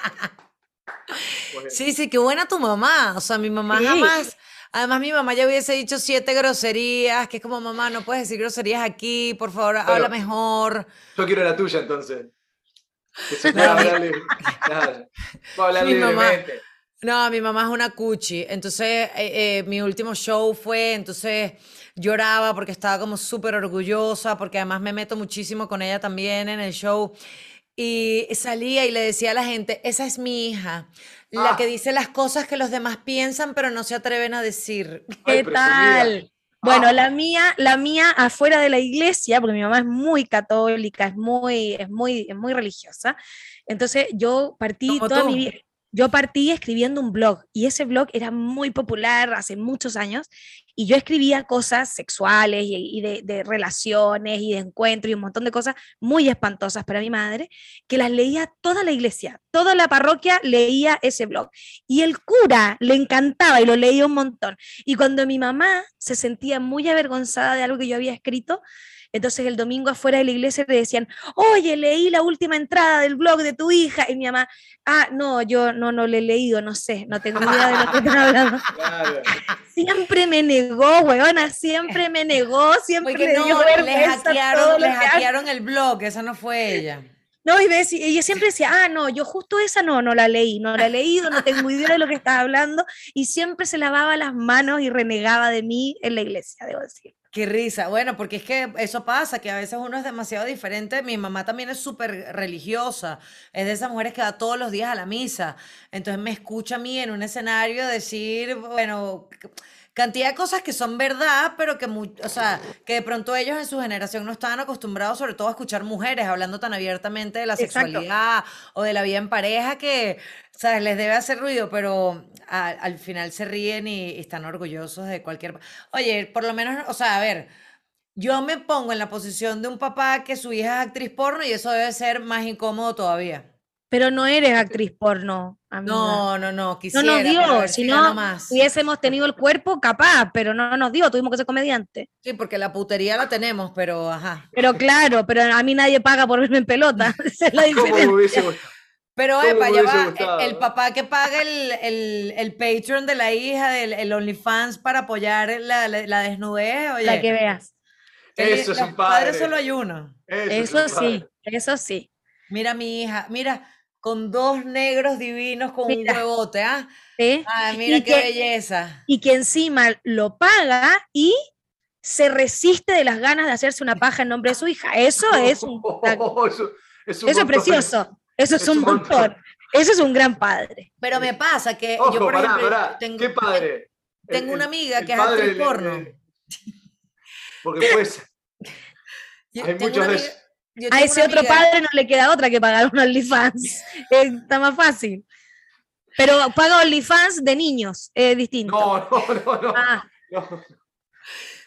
Sí, sí, qué buena tu mamá. O sea, mi mamá Sí. jamás. Además, mi mamá ya hubiese dicho siete groserías, que es como, mamá, no puedes decir groserías aquí, por favor, habla mejor. Yo quiero la tuya entonces. Hablar Mi mamá. No, mi mamá es una cuchi. Entonces, eh, eh, mi último show fue, entonces lloraba porque estaba como súper orgullosa, porque además me meto muchísimo con ella también en el show. Y salía y le decía a la gente, esa es mi hija, la Ah. que dice las cosas que los demás piensan, pero no se atreven a decir. Ay, ¿Qué presumida. tal? Bueno, Ah. la mía, la mía afuera de la iglesia, porque mi mamá es muy católica, es muy, es muy, es muy religiosa. Entonces yo partí Como toda tú. mi vida. Yo partí escribiendo un blog y ese blog era muy popular hace muchos años y yo escribía cosas sexuales y, de, de relaciones y de encuentros y un montón de cosas muy espantosas para mi madre que las leía toda la iglesia, toda la parroquia leía ese blog y el cura le encantaba y lo leía un montón. Y cuando mi mamá se sentía muy avergonzada de algo que yo había escrito, entonces el domingo afuera de la iglesia le decían, oye, leí la última entrada del blog de tu hija. Y mi mamá, ah, no, yo no, no le he leído, no sé, no tengo idea de lo que están hablando. Claro. Siempre me negó, weona, siempre me negó, siempre Porque le no, le vergüenza todo hackearon, el blog, esa no fue ella. No, y ves, y ella siempre decía, ah, no, yo justo esa no, no la leí, no la he leído, no tengo idea de lo que estás hablando, y siempre se lavaba las manos y renegaba de mí en la iglesia, debo decir. Qué risa. Bueno, porque es que eso pasa, que a veces uno es demasiado diferente. Mi mamá también es súper religiosa, es de esas mujeres que va todos los días a la misa. Entonces me escucha a mí en un escenario decir, bueno, cantidad de cosas que son verdad, pero que, o sea, que de pronto ellos en su generación no estaban acostumbrados sobre todo a escuchar mujeres hablando tan abiertamente de la Exacto. sexualidad o de la vida en pareja que, ¿sabes? Les debe hacer ruido, pero a- al final se ríen y, y están orgullosos de cualquier... Oye, por lo menos, o sea, a ver, yo me pongo en la posición de un papá que su hija es actriz porno y eso debe ser más incómodo todavía. Pero no eres actriz porno, amiga. No, no, no, No quisiera. nos pero a dio, ver si no más. hubiésemos tenido el cuerpo capaz, pero no nos dio, tuvimos que ser comediante. Sí, porque la putería la tenemos, pero ajá. Pero claro, pero a mí nadie paga por verme en pelota, esa es la ¿Cómo me diferencia. Pero ¿Cómo epa, me ya hubiese va, el- gustado, el no? papá que paga el, el, el Patreon de la hija, del el OnlyFans para apoyar la, la, la desnudez, oye. La que veas. el- Eso es los un padres padre. solo hay uno. Eso, Eso es un sí, padre. eso sí. Mira mi hija, mira, con dos negros divinos con Mira. un huevote, ¿ah? ¿sí? Ah, mira Y qué que- belleza. Y que encima lo paga y se resiste de las ganas de hacerse una paja en nombre de su hija. Eso es un, eso, es un eso es precioso. Eso es, Es un un montón. montón. Eso es un gran padre. Pero me pasa que Ojo, yo, por pará, ejemplo, pará. tengo, ¿Qué padre? El- tengo una el- amiga el que es padre actriz le- porno. le- Porque pues, hay muchos de A ese otro amiga- padre no le queda otra que pagar un OnlyFans. Eh, Está más fácil. Pero paga OnlyFans de niños, es distinto. No, no, no, no. Ah, no.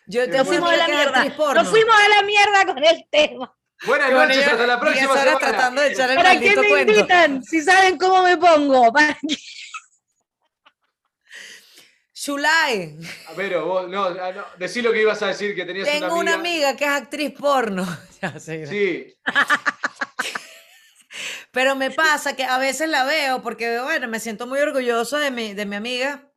Yo Nos tengo nos fuimos a la mierda. Nos fuimos a la mierda con el tema. Buenas bueno, noches, yo hasta la 10 próxima semana. tratando de echar el ¿Para qué me cuento. invitan? Si saben cómo me pongo. ¿Para qué? Shulai, A ver, vos, no, ah, no, decí lo que ibas a decir, que tenías tengo una amiga que es actriz porno. Ya sé, Sí, Pero me pasa que a veces la veo porque, bueno, me siento muy orgulloso de mi, de mi amiga.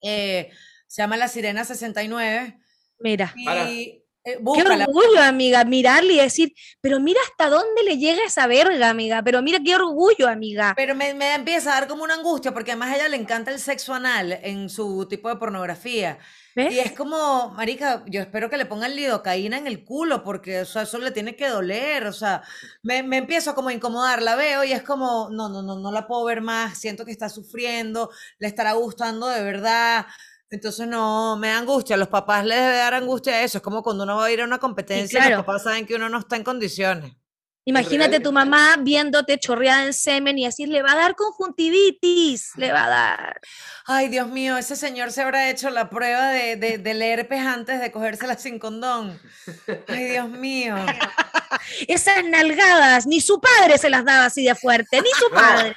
eh, se llama La Sirena 69. Mira. Para. Y eh, Qué orgullo, amiga, mirarle y decir, pero mira hasta dónde le llega esa verga, amiga, pero mira qué orgullo, amiga. Pero me, me empieza a dar como una angustia porque además a ella le encanta el sexo anal en su tipo de pornografía. ¿Ves? Y es como, marica, yo espero que le pongan lidocaína en el culo porque o sea, eso le tiene que doler, o sea, me, me empiezo como a incomodar, la veo y es como, no, no, no, no la puedo ver más, siento que está sufriendo, le estará gustando de verdad. Entonces no, me da angustia, a los papás les debe dar angustia eso, es como cuando uno va a ir a una competencia y claro. los papás saben que uno no está en condiciones. Imagínate tu mamá viéndote chorreada en semen y decir, le va a dar conjuntivitis, le va a dar. Ay, Dios mío, ese señor se habrá hecho la prueba de, de, del herpes antes de cogérsela sin condón. Ay, Dios mío. Esas nalgadas, ni su padre se las daba así de fuerte, ni su No. padre.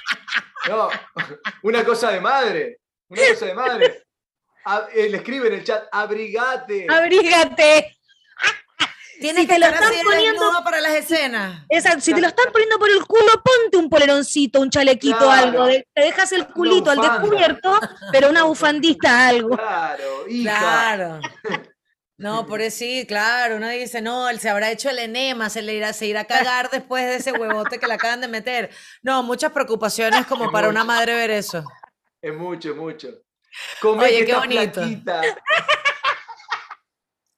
no, una cosa de madre, una cosa de madre. A- eh, le escribe en el chat, abrigate. Abrígate. Tienes Si que te lo estar están poniendo- para las escenas. Esa- si te lo están poniendo por el culo, ponte un poleroncito, un chalequito, Claro. algo. te dejas el culito al descubierto, pero una bufandita, algo. Claro, hija. Claro. No, por eso sí, claro. Uno dice, no, él se habrá hecho el enema, se le irá, se irá a cagar después de ese huevote que le acaban de meter. No, muchas preocupaciones como para una madre ver eso. Es mucho, mucho. Come Oye, qué bonito.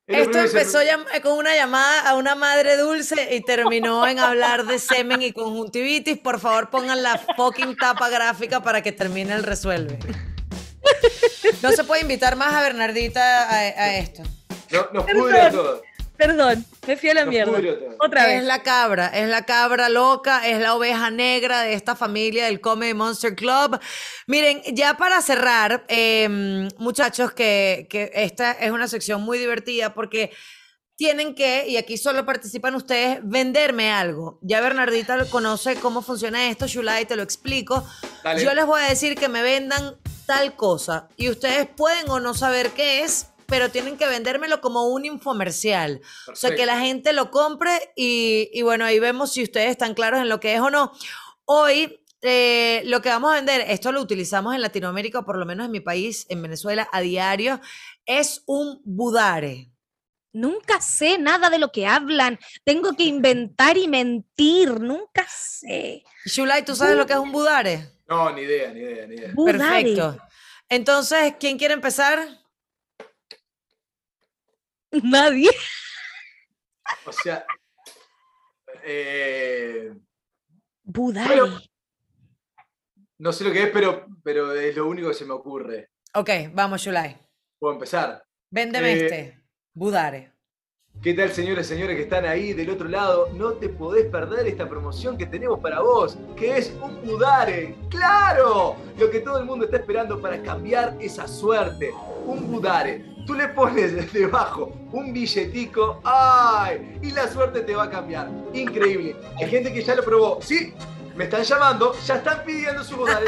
Esto empezó con una llamada a una madre dulce y terminó en hablar de semen y conjuntivitis. Por favor, pongan la fucking tapa gráfica para que termine el resuelve. No se puede invitar más a Bernardita a, a esto. No- nos pudre todo. Perdón, me fui a la mierda. Otra Es vez. la cabra, es la cabra loca, es la oveja negra de esta familia del Comedy Monster Club. Miren, ya para cerrar, em, muchachos, que, que esta es una sección muy divertida porque tienen que, y aquí solo participan ustedes, venderme algo. Ya Bernardita conoce cómo funciona esto, Shulai, te lo explico. Dale. Yo les voy a decir que me vendan tal cosa y ustedes pueden o no saber qué es, pero tienen que vendérmelo como un infomercial. O sea, que Perfecto. la gente lo compre y, y bueno, ahí vemos si ustedes están claros en lo que es o no. Hoy, eh, lo que vamos a vender, esto lo utilizamos en Latinoamérica, o por lo menos en mi país, en Venezuela, a diario, es un budare. Nunca sé nada de lo que hablan. Tengo que inventar y mentir. Nunca sé. Shulai, ¿tú sabes lo que es un budare? No, ni idea, ni idea, ni idea. Budare. Perfecto. Entonces, ¿quién quiere empezar? Nadie. O sea. eh. Bueno. no sé lo que es, pero, pero es lo único que se me ocurre. Ok, vamos, Shulai. Puedo empezar. Véndeme Eh, este. Budare. ¿Qué tal, señores y señores que están ahí del otro lado? No te podés perder esta promoción que tenemos para vos, que es un Budare. ¡Claro! Lo que todo el mundo está esperando para cambiar esa suerte. Un Budare. Tú le pones debajo un billetico, ¡ay! Y la suerte te va a cambiar. Increíble. Hay gente que ya lo probó. Sí, me están llamando, ya están pidiendo su Budare.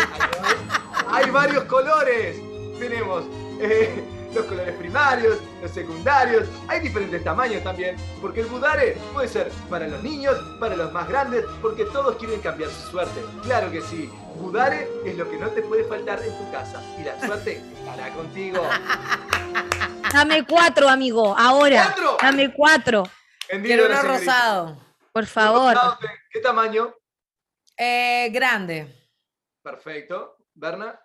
Hay varios colores. Tenemos eh, los colores primarios, los secundarios. Hay diferentes tamaños también, porque el budare puede ser para los niños, para los más grandes, porque todos quieren cambiar su suerte. Claro que sí. Budare es lo que no te puede faltar en tu casa y la suerte estará contigo. Dame cuatro, amigo. Ahora. ¿Cuatro? Dame cuatro. Quiero uno rosado. Por favor. ¿Qué tamaño? Eh, grande. Perfecto. Berna.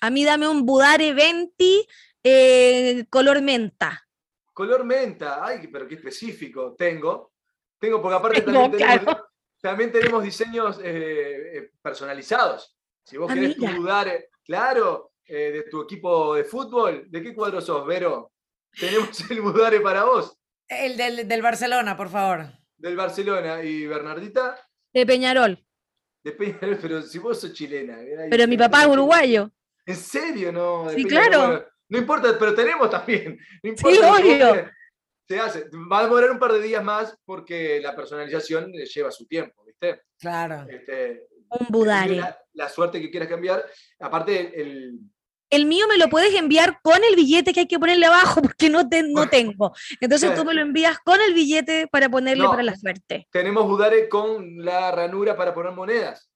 A mí dame un Budare 20 eh, color menta. Color menta. Ay, pero qué específico. Tengo. Tengo, porque aparte Tengo, también, tenemos, también tenemos diseños eh, personalizados. Si vos Ah, querés tu budare, claro, eh, de tu equipo de fútbol, ¿de qué cuadro sos, Vero? Tenemos el budare para vos, El del, del Barcelona, por favor. del Barcelona. Y Bernardita, De Peñarol. de Peñarol, pero si vos sos chilena. mirá, Pero mi papá es uruguayo. ¿En serio? No, de Sí, Peñarol, claro. bueno, no importa, pero tenemos también. No importa, Sí, obvio. Se hace. Va a demorar un par de días más porque la personalización eh, lleva su tiempo, ¿viste? Claro. Este, Un Budare. La, la suerte que quieras cambiar. Aparte, el, El mío me lo puedes enviar con el billete que hay que ponerle abajo porque no, te, no tengo. Entonces tú me lo envías con el billete para ponerle No. para la suerte. tenemos Budare con la ranura para poner monedas.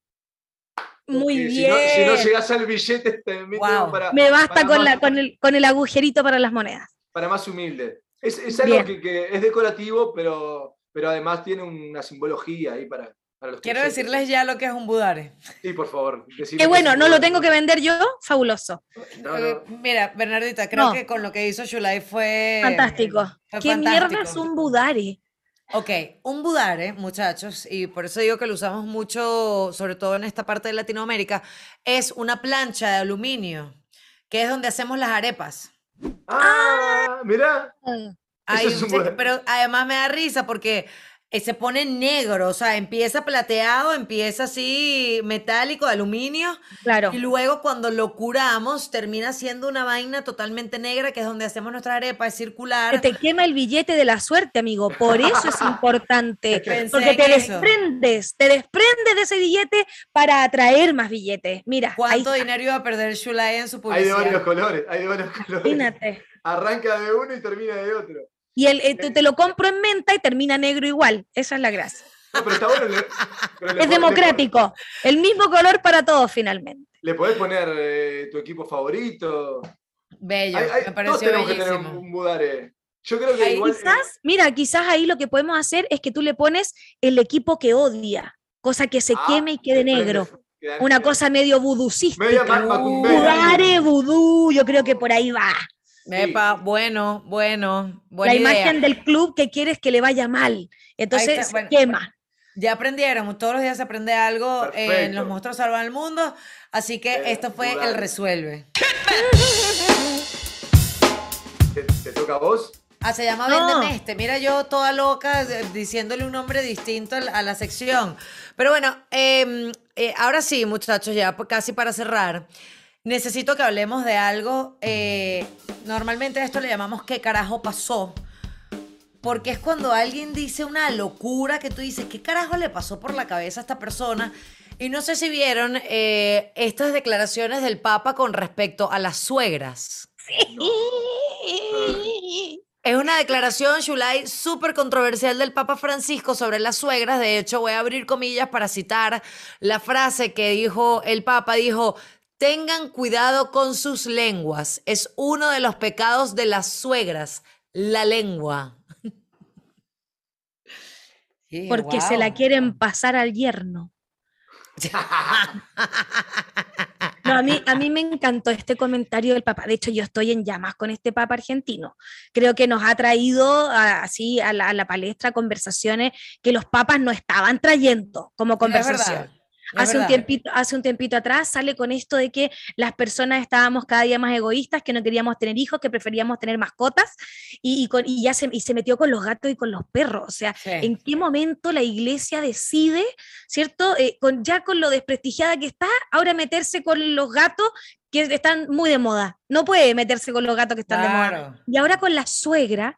Muy si bien. no- Si no, llegas al billete, Guau. tenemos para, me basta para con, más, la, con, el, con el agujerito para las monedas. para más humilde. Es, es algo que, que es decorativo, pero, pero además tiene una simbología ahí para, Quiero decirles ya lo que es un budare. Sí, por favor. Qué bueno, es no lo tengo que vender yo, fabuloso. No, Eh, no. mira, Bernardita, creo No. que con lo que hizo Shulai fue... Fantástico. fue ¿Qué mierda es fantástico. un budare? Ok, un budare, muchachos, y por eso digo que lo usamos mucho, sobre todo en esta parte de Latinoamérica, es una plancha de aluminio, que es donde hacemos las arepas. Ah, un un se- budare. pero además me da risa porque eh, se pone negro, o sea, empieza plateado, empieza así metálico de aluminio, Claro. y luego cuando lo curamos termina siendo una vaina totalmente negra, que es donde hacemos nuestra arepa, es Se circular. te quema el billete de la suerte, amigo. Por eso es importante. Porque te desprendes, te desprendes de ese billete para atraer más billetes. Mira, ¿Cuánto dinero iba a perder Shulai en su Hay de publicidad? varios colores, hay de varios colores. Imagínate. Arranca de uno y termina de otro. Y el, eh, te, te lo compro en menta y termina negro igual. Esa es la gracia. No, pero está bueno. le- pero le Es le democrático. El mismo color para todos, finalmente. Le podés poner eh, tu equipo favorito. Bello, Hay- hay- me todos pareció tenemos que tener bellísimo. un, Budare. Yo creo que Ahí igual. eh, Quizás, mira, quizás ahí lo que podemos hacer es que tú le pones el equipo que odia, cosa que se ah, queme y quede negro. Una cosa medio. Media macumbera. Budare, vudú, yo creo que por ahí va. Epa, bueno, bueno, buena la idea. imagen del club que quieres que le vaya mal. Entonces está, se bueno, quema. Ya aprendieron, todos los días se aprende algo en Perfecto. Los Monstruos Salvan el Mundo, así que Eh, esto fue el resuelve. ¿Te, te toca a vos? Ah, se llama No. Véndeme este. Mira, yo toda loca eh, diciéndole un nombre distinto al- a la sección. Pero bueno, em, eh, ahora sí, muchachos, ya pues, casi para cerrar. Necesito que hablemos de algo. eh, normalmente a esto le llamamos ¿qué carajo pasó? Porque es cuando alguien dice una locura que tú dices, ¿qué carajo le pasó por la cabeza a esta persona? Y no sé si vieron eh, estas declaraciones del Papa con respecto a las suegras. Es una declaración, Shulai, súper controversial del Papa Francisco sobre las suegras. De hecho, voy a abrir comillas para citar la frase que dijo el Papa. Dijo, tengan cuidado con sus lenguas. Es uno de los pecados de las suegras, la lengua. Sí, porque se la quieren pasar al yerno. No, a mí, a mí me encantó este comentario del Papa. De hecho, yo estoy en llamas con este Papa argentino. Creo que nos ha traído a- así a la, a la palestra conversaciones que los papas no estaban trayendo como conversación. Hace un, tiempito, hace un tiempito atrás sale con esto de que las personas estábamos cada día más egoístas, que no queríamos tener hijos, que preferíamos tener mascotas, y, y con- y ya se, y se metió con los gatos y con los perros. O sea, Sí. ¿en qué momento la iglesia decide, ¿cierto? Eh, con, ya con lo desprestigiada que está, ahora meterse con los gatos que están muy de moda. No puede meterse con los gatos que están de moda. Y ahora con la suegra,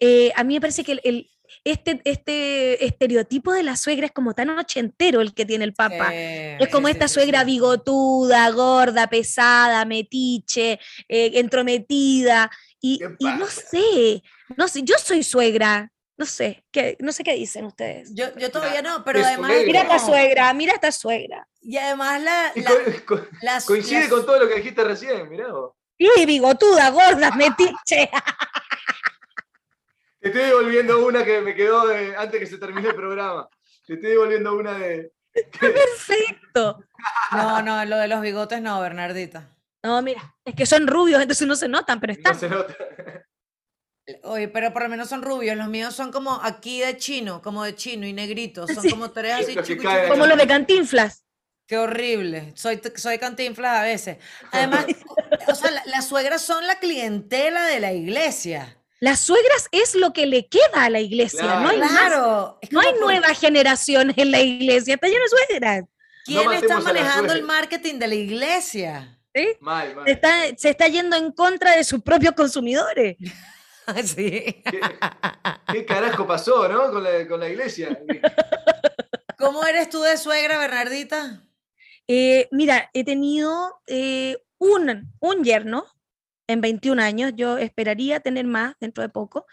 eh, a mí me parece que el, el- este, este estereotipo de la suegra es como tan ochentero el que tiene el Papa. Sí, Es como sí, esta sí, suegra sí. bigotuda, gorda, pesada, metiche, eh, entrometida. Y, ¿Qué y no sé, no sé, yo soy suegra, no sé, ¿qué, no sé qué dicen ustedes. Yo, yo todavía no, pero es además. suegra. Mira esta suegra, mira esta suegra. Y además la. Y la- co- co- las- coincide las- con todo lo que dijiste recién, mirá vos. Y bigotuda, gorda, metiche. Te estoy devolviendo una que me quedó de- antes que se termine el programa. Te estoy devolviendo una de. Perfecto. No, no, lo de los bigotes no, Bernardita. No, mira, es que son rubios, entonces no se notan, pero No están. se nota. Oye, pero por lo menos son rubios. Los míos son como aquí de chino, como de chino y negritos. Son Sí. como tres así Los Como los de Cantinflas. Qué horrible. Soy, soy cantinflas a veces. Además, o sea, la- las suegras son la clientela de la iglesia. Las suegras es lo que le queda a la iglesia, no hay más. Claro. No hay como por- nueva generación en la iglesia, está lleno de suegras. ¿Quién está a la manejando el marketing de la iglesia? ¿sí? Mal, mal. Se está, se está yendo en contra de sus propios consumidores. sí. ¿Qué, qué carajo pasó, no? Con la, con la iglesia. ¿Cómo eres tú de suegra, Bernardita? Eh, mira, he tenido eh, un, un yerno en 21 años, yo esperaría tener más dentro de poco,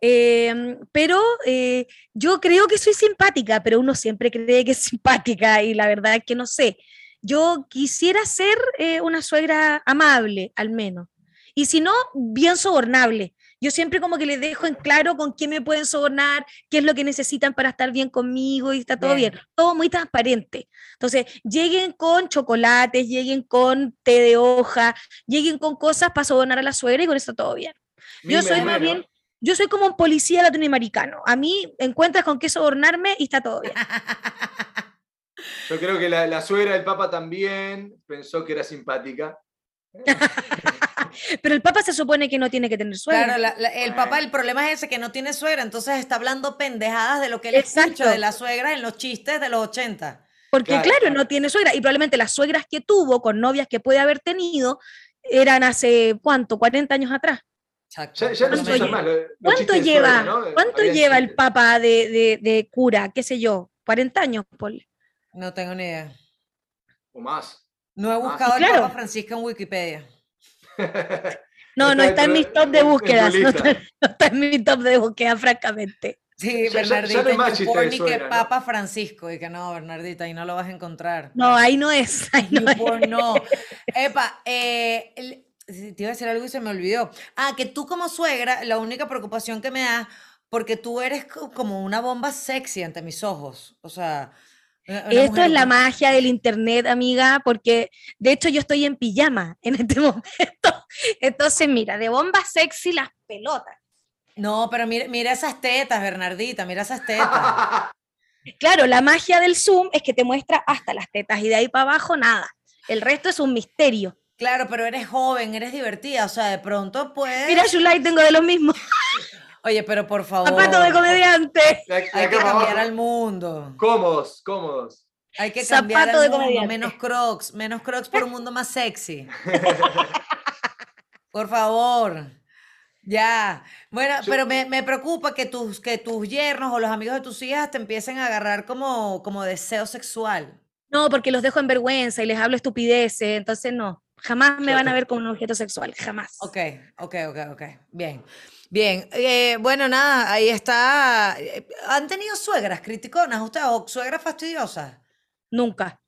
Em, pero eh, yo creo que soy simpática, pero uno siempre cree que es simpática y la verdad es que no sé. Yo quisiera ser eh, una suegra amable, al menos. Y si no, bien sobornable. Yo siempre como que les dejo en claro con qué me pueden sobornar, qué es lo que necesitan para estar bien conmigo y está todo bien. Bien. Todo muy transparente. Entonces, lleguen con chocolates, lleguen con té de hoja, lleguen con cosas para sobornar a la suegra y con eso todo bien. Yo soy más bien, yo soy como un policía latinoamericano. A mí encuentras con qué sobornarme y está todo bien. Yo creo que la, la suegra del Papa también pensó que era simpática. Pero el Papa se supone que no tiene que tener suegra. Claro, la- la- el papá, el problema es ese que no tiene suegra, entonces está hablando pendejadas de lo que él escucha Exacto. de la suegra en los chistes de los 80. Porque Claro, claro, claro. no tiene suegra. Y probablemente las suegras que tuvo con novias que puede haber tenido eran hace, ¿cuánto? 40 años atrás. Exacto, Ya, ya no por se lo ¿Cuánto usan menos. más. los- los ¿Cuánto chistes de lleva, suegra, ¿no? ¿cuánto Había lleva el. Papa de, de- de cura? ¿Qué sé yo? 40 años, ponle. No tengo ni idea. O más. No he Ah, buscado al claro. Papa Francisco en Wikipedia. No, no está en mis top de búsquedas. No está, no está en mi top de búsqueda, francamente. Sí, Ya- ya- ya Bernardita, no que ¿no? Papa Francisco. Y que no, Bernardita, ahí no lo vas a encontrar. No, ahí no es. Ahí no es. No. Epa, eh, te iba a decir algo y se me olvidó. Ah, que tú como suegra, la única preocupación que me da, porque tú eres co- como una bomba sexy ante mis ojos. O sea, Esto es la magia del internet, amiga, porque de hecho yo estoy en pijama en este momento. Entonces, mira, de bomba sexy las pelotas. No, pero mira, mira esas tetas, Bernardita, mira esas tetas. Claro, la magia del Zoom es que te muestra hasta las tetas y de ahí para abajo nada. El resto es un misterio. Claro, pero eres joven, eres divertida, o sea, de pronto puedes... Mira, Zulay, tengo de los mismos. Oye, pero por favor. Zapatos de comediante. Hay que cambiar al mundo. Cómodos, cómodos. Hay que cambiar Zapato al de mundo, comediante. menos crocs, menos crocs por un mundo más sexy. Por favor. Ya. Bueno, Yo- pero me, me preocupa que tus, que tus yernos o los amigos de tus hijas te empiecen a agarrar como, como deseo sexual. No, porque los dejo en vergüenza y les hablo estupideces, entonces no. Jamás me van a ver como un objeto sexual, jamás. Ok, ok, ok, ok. Bien. Bien. Eh, bueno, nada, ahí está. ¿Han tenido suegras criticonas ustedes o suegras fastidiosas? Nunca.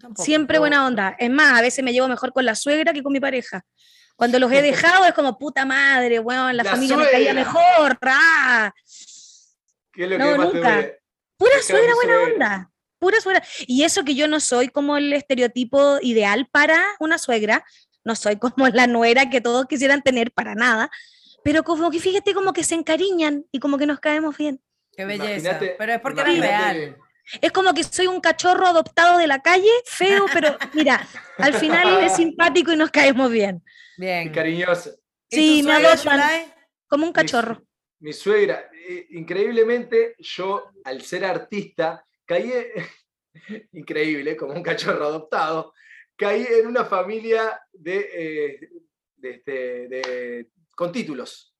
Tampoco. Siempre buena onda. Es más, a veces me llevo mejor con la suegra que con mi pareja. Cuando los he dejado es como puta madre, weón, la, La familia me caía mejor. ¡ah! ¿Qué es lo No, que más te nunca. Pura suegra buena suegra. onda. Pura suegra. Y eso que yo no soy como el estereotipo ideal para una suegra. No soy como la nuera que todos quisieran tener para nada. Pero como que fíjate como que se encariñan y como que nos caemos bien. Qué belleza. Imagínate- Pero es porque imagínate- real. Es como que soy un cachorro adoptado de la calle, feo, pero mira, al final es simpático y nos caemos bien. Y Bien. ¿Y Sí, tu me adoptan. Como un cachorro. Mi, suegra, eh, increíblemente, yo al ser artista, caí, increíble, como un cachorro adoptado, caí en una familia de, eh, de, este, de- con títulos.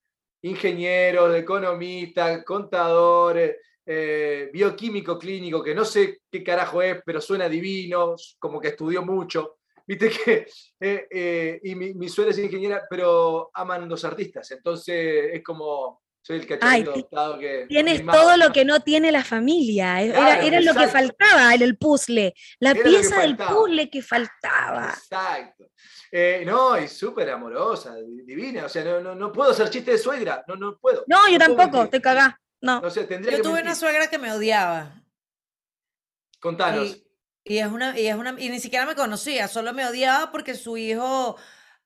Ingenieros, economistas, contadores, eh, bioquímico clínico, que no sé qué carajo es, pero suena divino, como que estudió mucho. Viste que, eh, eh, y mi, mi es ingeniera, pero aman los artistas, entonces es como, soy el adoptado que... Tienes todo lo que no tiene la familia. Era, Claro, era lo que faltaba en el puzzle. La Era pieza del puzzle que faltaba. Exacto. Eh, no, y súper amorosa, di- divina. O sea, no, no, no puedo hacer chiste de suegra. No, no puedo. No, yo tampoco, te cagás. No. No sé, tendría Yo que tuve mentir. una suegra que me odiaba. Contanos. Y, y es una, y es una, y ni siquiera me conocía, solo me odiaba porque su hijo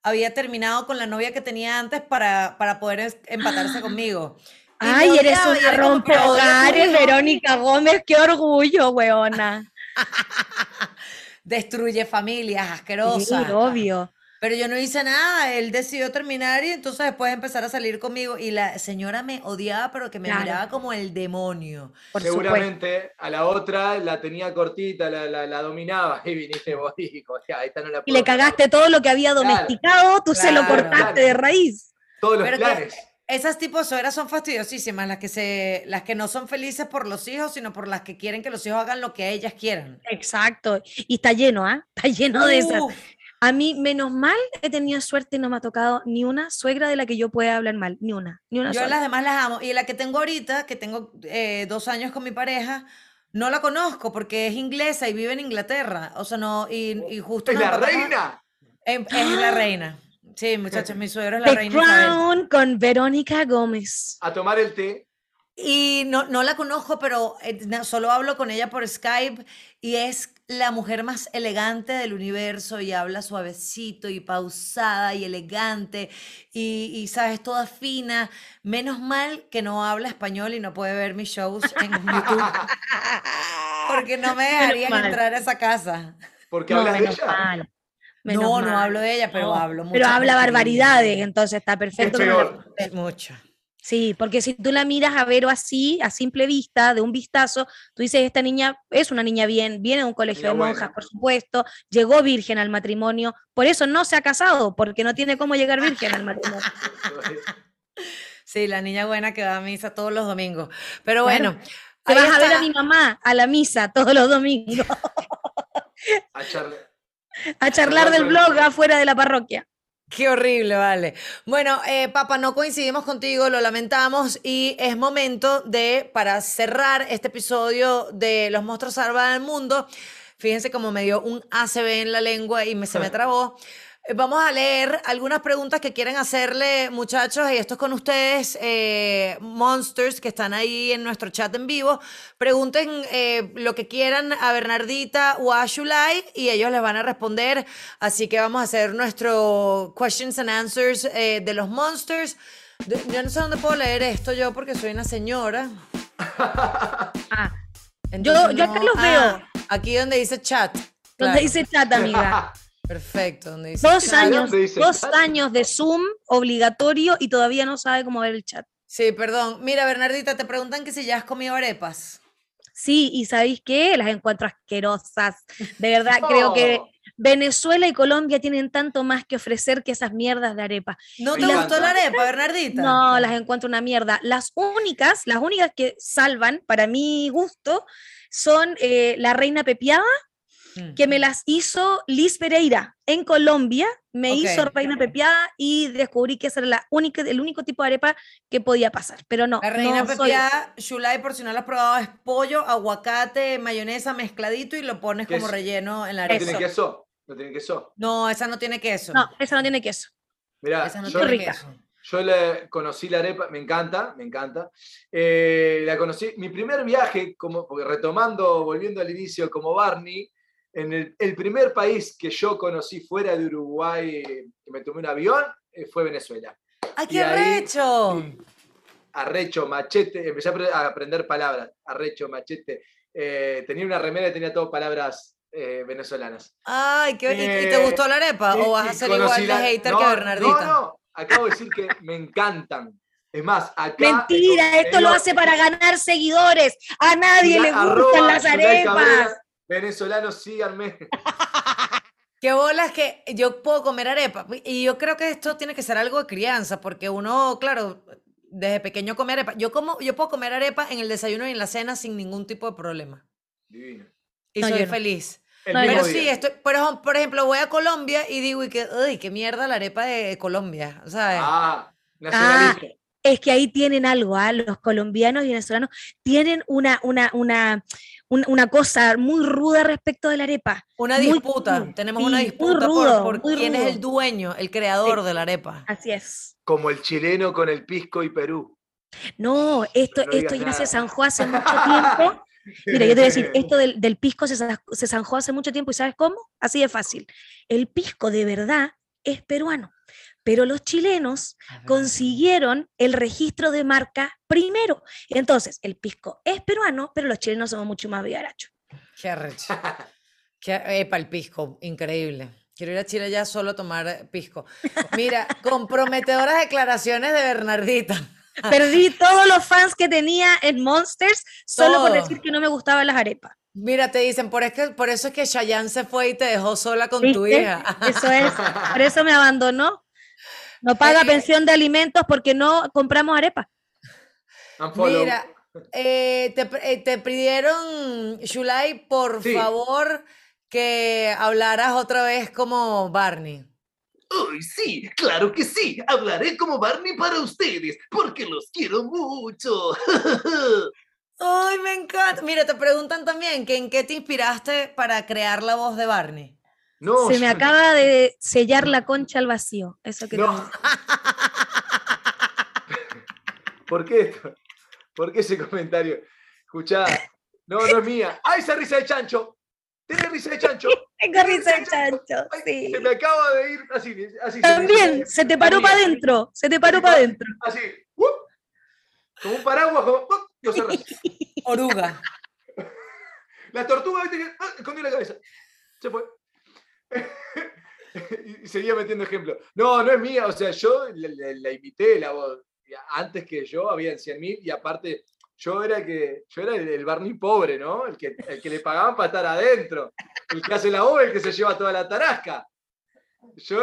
había terminado con la novia que tenía antes para, para poder empatarse conmigo. Y me Ay, eres odiaba, y una era como que, "Odio a tu rompehogares, hijo". Verónica Gómez, qué orgullo, weona. Destruye familias, Sí, asquerosa. obvio. Pero yo no hice nada, él decidió terminar y entonces después empezar a salir conmigo y la señora me odiaba, pero que me Claro. miraba como el demonio. Por supuesto. Seguramente a la otra la tenía cortita, la, la, la dominaba y viniste vos y dijo, "Ya, esta no la Y puedo le cagaste todo lo que había Claro. domesticado, tú se lo Claro. cortaste de raíz. Todos los Pero que-. Esas tipos de suegras son fastidiosísimas, las que se, las que no son felices por los hijos, sino por las que quieren que los hijos hagan lo que ellas quieran. Exacto. Y está lleno, ¿ah? Está lleno de esas. Uf, A mí, menos mal, he tenido suerte y no me ha tocado ni una suegra de la que yo pueda hablar mal. Ni una. Ni una yo sola. las demás las amo. Y la que tengo ahorita, que tengo eh, dos años con mi pareja, no la conozco porque es inglesa y vive en Inglaterra. O sea, no, y, y justo ¡Es la reina! em- Es, la reina. Sí, muchachos, mi suegro es la The reina Isabel. Crown con Verónica Gómez. A tomar el té. Y no, no la conozco, pero eh, solo hablo con ella por Skype y es la mujer más elegante del universo y habla suavecito y pausada y elegante y, y, sabes, toda fina. Menos mal que no habla español y no puede ver mis shows en YouTube porque no me dejarían entrar a esa casa. Porque No, hablas de menos ella. mal. Menos no, no hablo de ella, pero No, hablo mucho. Pero habla barbaridades, entonces está perfecto. peor. guste. Mucho. Sí, porque si tú la miras a Vero así, a simple vista, de un vistazo, tú dices, esta niña es una niña bien, viene de un colegio de monjas, por supuesto, llegó virgen al matrimonio, por eso no se ha casado, porque no tiene cómo llegar virgen al matrimonio. Sí, la niña buena que va a misa todos los domingos. Pero Claro. bueno. Te vas a ver a mi mamá a la misa todos los domingos, A charla. a charlar del blog afuera de la parroquia. Qué horrible, vale. Bueno, eh, papá, no coincidimos contigo, lo lamentamos y es momento de, para cerrar este episodio de Los monstruos salvan al mundo, fíjense cómo me dio un ACB en la lengua y me, se me trabó. Eh, Vamos a leer algunas preguntas que quieren hacerle, muchachos, y esto es con ustedes, eh, monsters que están ahí en nuestro chat en vivo. Pregunten eh, lo que quieran a Bernardita o a Shulai y ellos les van a responder. Así que vamos a hacer nuestro questions and answers eh, de los monsters. Yo no sé dónde puedo leer esto yo porque soy una señora. Ah, Entonces yo acá no- los veo. Ah, aquí donde dice chat. donde Claro, dice chat, amiga. Perfecto, donde dice Dos chat. años, ¿Dónde dice dos chat? años de Zoom obligatorio y todavía no sabe cómo ver el chat. Sí, perdón. Mira, Bernardita, te preguntan que si ya has comido arepas. Sí, y ¿sabéis qué? Las encuentro asquerosas. De verdad, creo que. Venezuela y Colombia tienen tanto más que ofrecer que esas mierdas de arepa. ¿No te gustó la arepa, Bernardita? No, las encuentro una mierda. Las únicas, las únicas que salvan, para mi gusto, son eh, la reina pepiada, Mm. que me las hizo Liz Pereira en Colombia. Me hizo Ok. reina pepiada y descubrí que ese era la única, el único tipo de arepa que podía pasar. Pero no, La reina no soy- pepiada, Shulai, por si no la has probado, es pollo, aguacate, mayonesa mezcladito y lo pones como relleno en la ¿No arepa. tiene queso? ¿No tiene queso? No, esa no tiene queso. No, esa no tiene queso. Mirá, esa no yo, tiene rica. queso. Yo le conocí la arepa, me encanta, me encanta. Eh, la conocí, mi primer viaje, como, porque retomando, volviendo al inicio, como Barney, en el, el primer país que yo conocí fuera de Uruguay, que me tomé un avión, eh, fue Venezuela. ¡Ay, Y qué ahí- recho! sí, Arrecho, machete, empecé a apre- a aprender palabras. Arrecho, machete. Eh, tenía una remera que tenía todas palabras eh, venezolanas. Ay, qué ¿y- ¿Y te Eh, gustó la arepa? Y- ¿O vas a y ser igual de hater no, que Bernardita? No, no, acabo de decir que me encantan. Es más, acá. Mentira, eh, esto lo hace para ganar seguidores. A nadie le gustan las arepas. Cabrera, Venezolanos, síganme. Qué bolas que yo puedo comer arepa. Y yo creo que esto tiene que ser algo de crianza, porque uno, claro, desde pequeño come arepa. Yo como, yo puedo comer arepa en el desayuno y en la cena sin ningún tipo de problema. Divino. Y No, soy no. feliz. El Pero sí, estoy, por ejemplo, por ejemplo, voy a Colombia y digo, y que, uy, qué mierda la arepa de Colombia. ¿sabes? Ah, nacionalista. Es que ahí tienen algo, ¿ah? los colombianos y venezolanos tienen una, una, una, un- una cosa muy ruda respecto de la arepa. una muy disputa. Tenemos sí, una disputa por- rudo, por, quién es el dueño, el creador de la arepa. Así es. Como el chileno con el pisco y Perú. No, esto, No esto ya se zanjó hace mucho tiempo. Mira, yo te voy a decir, esto del, del pisco se zanjó hace mucho tiempo y ¿sabes cómo? Así de fácil. El pisco de verdad es peruano, pero los chilenos consiguieron el registro de marca primero. Entonces, el pisco es peruano, pero los chilenos somos mucho más vivarachos. Qué arrecho. Qué, epa, el pisco, increíble. Quiero ir a Chile ya solo a tomar eh, pisco. Mira, comprometedoras declaraciones de Bernardita. Perdí todos los fans que tenía en Monsters solo por decir que no me gustaban las arepas. Mira, te dicen, por, es que, por eso es que Chayanne se fue y te dejó sola con tu hija. Eso es, por eso me abandonó. No paga Eh, pensión de alimentos porque no compramos arepas. Unfollow. Mira, eh, te, eh, te pidieron, Shulay, por Sí. favor, que hablaras otra vez como Barney. Uy, sí, claro que sí. Hablaré como Barney para ustedes, porque los quiero mucho. Ay, me encanta. Mira, te preguntan también que en qué te inspiraste para crear la voz de Barney. No, Se me yo- acaba de sellar la concha al vacío. Eso que No. ¿Por qué esto? ¿Por qué ese comentario? Escuchá, no, no es mía. ¡Ay, esa risa de chancho! ¿Tienes risa de chancho? Tengo risa de chancho. Ay, Sí. Se me acaba de ir así. así También, se te paró para adentro. Se te paró para adentro. Así. Como un paraguas, como. cerrás. Oruga. La tortuga, viste que. ¡ah! escondió la cabeza. Se fue. y seguía metiendo ejemplos. No, no es mía. O sea, yo la, la- la imité la voz. Antes que yo habían 100.000 y aparte. Yo era, el que, yo era el, el Barney pobre, ¿no? El que, el que le pagaban para estar adentro. El que hace la voz, el que se lleva toda la tarasca. Yo,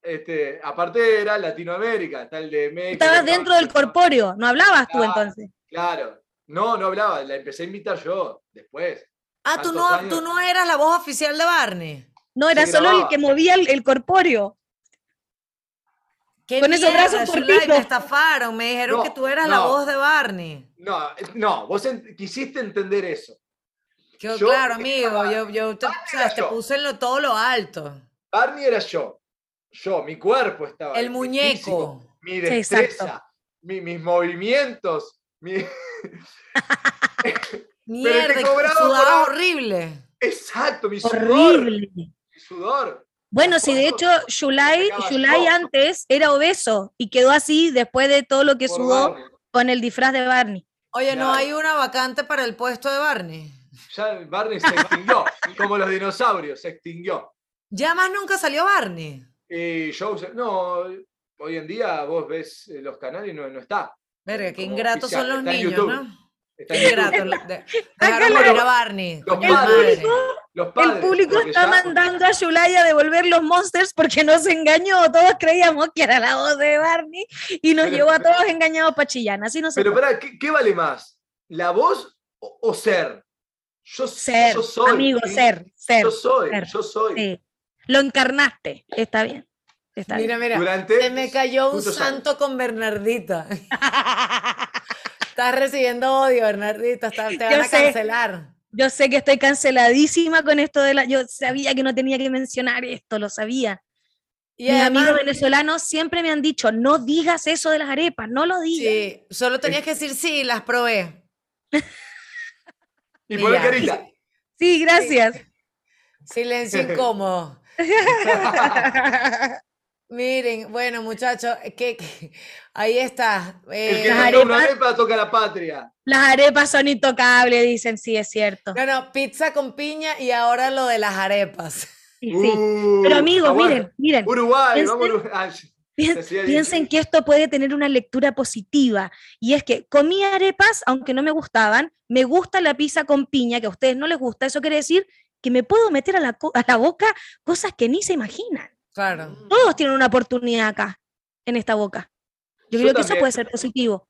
este, aparte era Latinoamérica, está el de México. Estabas dentro del corpóreo. No hablabas tú Ah. entonces. Claro. No, no hablaba, la empecé a imitar yo después. Ah, tú no, años. tú no eras la voz oficial de Barney. No, era Se solo el que movía el, el corpóreo. ¿Qué Con esos mierda, brazos cortitos. Me estafaron, me dijeron No, que tú eras la voz de Barney. No, no, vos en- quisiste entender eso. Yo, Yo claro, amigo, estaba- yo, yo te, o sea, era te yo. puse en lo, todo lo alto. Barney era yo. Yo, mi cuerpo estaba. El muñeco. físico, mi destreza, mi- mis movimientos. mi- Mierda, cobraba por sudaba horrible. Exacto, mi sudor. Horrible. Sudor. Bueno, si de hecho Shulai, antes era obeso y quedó así después de todo lo que por sudó Barney. con el disfraz de Barney. Oye, ¿no hay una vacante para el puesto de Barney? Ya Barney se extinguió. como los dinosaurios, se extinguió. Ya más nunca salió Barney. Y yo, no, hoy en día vos ves eh, los canales y no, no está. Verga, qué ingratos oficial, son los niños, YouTube. ¿no? Está Qué Dejaron morir a Barney. Los El público está ya- mandando a Shulai a devolver los monsters porque nos engañó. Todos creíamos que era la voz de Barney y nos Pero- llevó a todos engañados para Chillán. Así no se Pero pará, ¿qué, qué vale más? ¿La voz o, o ser? Yo, ser, yo soy. amigo, ¿sí? ser, ser. Yo soy, ser, yo soy. sí. Lo encarnaste. Está bien. Está Mira, mira. Durante Se me cayó un años. santo con Bernardita. Estás recibiendo odio, Bernardita. está- te van Yo a sé. cancelar. Yo sé que estoy canceladísima con esto de la. Yo sabía que no tenía que mencionar esto, lo sabía. Y Mis además- amigos venezolanos siempre me han dicho, no digas eso de las arepas, no lo digas. Sí, solo tenías que decir sí, las probé. Y ya. carita. Sí, gracias. Silencio incómodo. Miren, bueno, muchachos, que, que- ahí está. El que eh, Las toca una arepas- arepa toca la patria. Las arepas son intocables, dicen, sí, es cierto. no, no, pizza con piña y ahora lo de las arepas. Sí, sí. Uh, Pero amigos, miren, miren, Uruguay, vamos a Piensen- Uruguay. Piensen Gigi. que esto puede tener una lectura positiva. Y es que comí arepas, aunque no me gustaban, me gusta la pizza con piña, que a ustedes no les gusta. Eso quiere decir que me puedo meter a la, co- a la boca cosas que ni se imaginan. Claro. Todos tienen una oportunidad acá, en esta boca. Yo, Yo creo que eso también. puede ser positivo.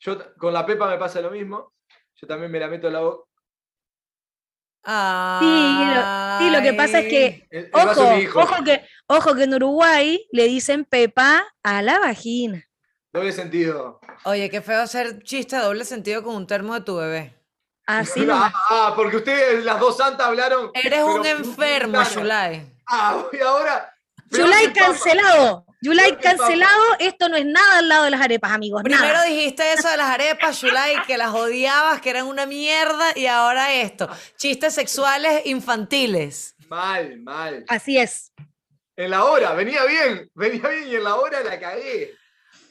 Yo con la pepa me pasa lo mismo. Yo también me la meto en la boca. lo- sí, lo que pasa es que- El, el Ojo, ojo que, ojo que en Uruguay le dicen pepa a la vagina. Doble sentido. Oye, qué feo hacer chiste doble sentido con un termo de tu bebé. Así ah, nomás. ah, porque ustedes, las dos santas, hablaron. Eres un enfermo, Shulai. Ah, y ahora. Yulai cancelado. Yulai cancelado. Esto no es nada al lado de las arepas, amigos. Primero nada. dijiste eso de las arepas, Shulai, que las odiabas, que eran una mierda, y ahora esto. Chistes sexuales infantiles. Mal, mal. Así es. En la hora, venía bien, venía bien y en la hora la cagué.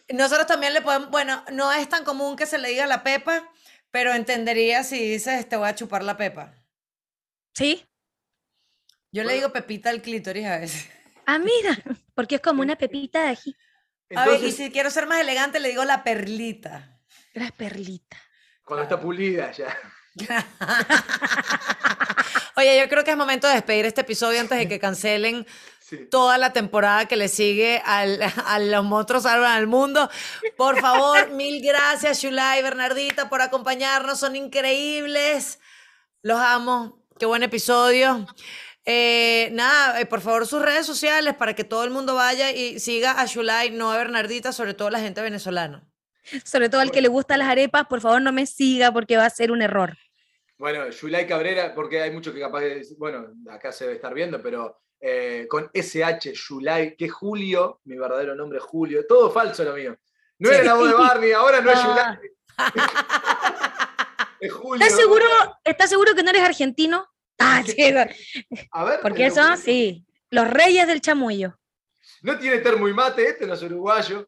Nosotros también le podemos, bueno, no es tan común que se le diga la pepa, pero entendería si dices te voy a chupar la pepa. ¿Sí? Yo le digo pepita al clítoris a veces. Ah, mira. Porque es como una pepita de ají. A ver, y Entonces, si quiero ser más elegante, le digo la perlita. La perlita. cuando está pulida ya. Oye, yo creo que es momento de despedir este episodio antes de que cancelen Sí. toda la temporada que le sigue al, a los monstruos salvan al mundo. Por favor, mil gracias, Shulai y Bernardita, por acompañarnos. Son increíbles. Los amo. Qué buen episodio. Eh, nada, eh, por favor, sus redes sociales para que todo el mundo vaya y siga a Shulai, no a Bernardita, sobre todo la gente venezolana. Sobre todo al que le gustan las arepas, por favor no me siga porque va a ser un error. Bueno, Yulai Cabrera, porque hay muchos que capaz de decir- bueno, acá se debe estar viendo, pero eh, con SH, Yulai, que es Julio, mi verdadero nombre es Julio, todo falso lo mío. No era la voz de Barney, ahora no es. Yulai. es Julio. ¿Estás seguro, ¿Estás seguro que no eres argentino? Ah, sí, A ver. porque eh, eso sí. Los reyes del chamullo. No tiene termo y mate, este no es uruguayo.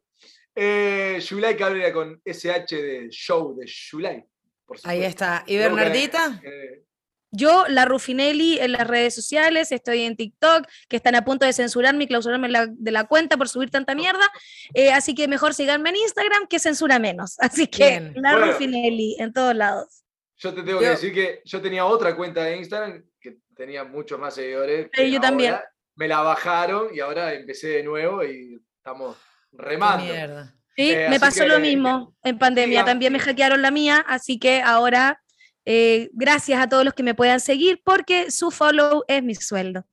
Eh, Yulai Cabrera con SH de show de Yulai. por Ahí está. ¿Y Bernardita? eh, Yo, la Rufinelli, en las redes sociales, estoy en TikTok, que están a punto de censurarme y clausurarme la- de la cuenta por subir tanta mierda. eh, así que mejor síganme en Instagram, que censura menos. Así que Bien. la Bueno. Rufinelli en todos lados. Yo te tengo que Yo- decir que yo tenía otra cuenta de Instagram que tenía muchos más seguidores. que yo también. Me la bajaron y ahora empecé de nuevo y estamos Qué remando. mierda. Sí, Eh, me pasó que- lo mismo en pandemia. También me hackearon la mía, así que ahora eh, gracias a todos los que me puedan seguir porque su follow es mi sueldo.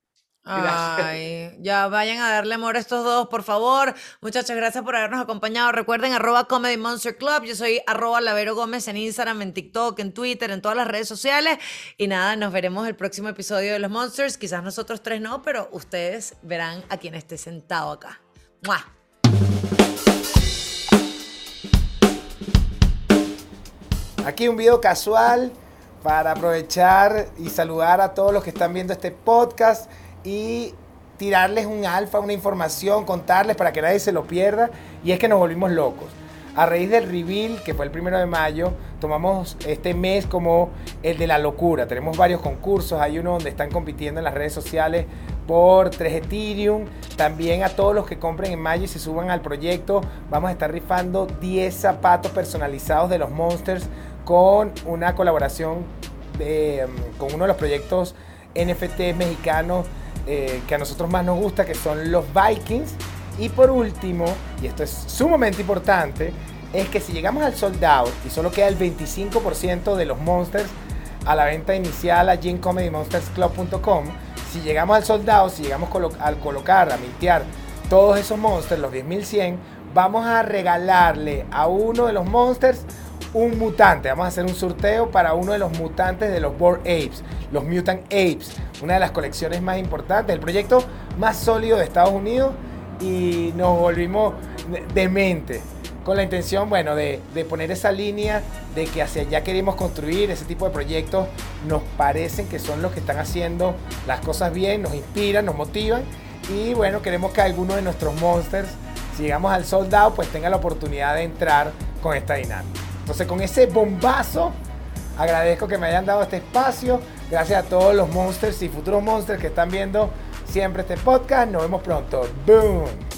Ay, ya vayan a darle amor a estos dos, por favor. Muchachos, gracias por habernos acompañado. Recuerden, arroba Comedy Monster Club. Yo soy arroba Lavero Gómez en Instagram, en TikTok, en Twitter, en todas las redes sociales. Y nada, nos veremos el próximo episodio de Los Monsters. Quizás nosotros tres no, pero ustedes verán a quien esté sentado acá. ¡Mua! Aquí un video casual para aprovechar y saludar a todos los que están viendo este podcast y tirarles un alfa, una información, contarles para que nadie se lo pierda. Y es que nos volvimos locos. A raíz del reveal, que fue el primero de mayo, tomamos este mes como el de la locura. Tenemos varios concursos. Hay uno donde están compitiendo en las redes sociales por 3 Ethereum. También a todos los que compren en mayo y se suban al proyecto, vamos a estar rifando 10 zapatos personalizados de los Monsters con una colaboración de, mm, con uno de los proyectos NFT mexicanos eh, que a nosotros más nos gusta, que son los Vikings. Y por último, y esto es sumamente importante, es que si llegamos al sold out y solo queda el 25% de los Monsters a la venta inicial allí en comedymonstersclub.com, si llegamos al sold out, si llegamos al colocar, a mintear todos esos Monsters, los 10.100, vamos a regalarle a uno de los Monsters un mutante. Vamos a hacer un sorteo para uno de los mutantes de los Bored Apes, los Mutant Apes, una de las colecciones más importantes, el proyecto más sólido de Estados Unidos y nos volvimos demente con la intención, bueno, de, de, poner esa línea de que hacia allá queremos construir ese tipo de proyectos, nos parecen que son los que están haciendo las cosas bien, nos inspiran, nos motivan y bueno, queremos que alguno de nuestros monsters, si llegamos al soldado, pues tenga la oportunidad de entrar con esta dinámica. Entonces con ese bombazo, agradezco que me hayan dado este espacio, gracias a todos los monsters y futuros monsters que están viendo siempre este podcast, nos vemos pronto. Boom.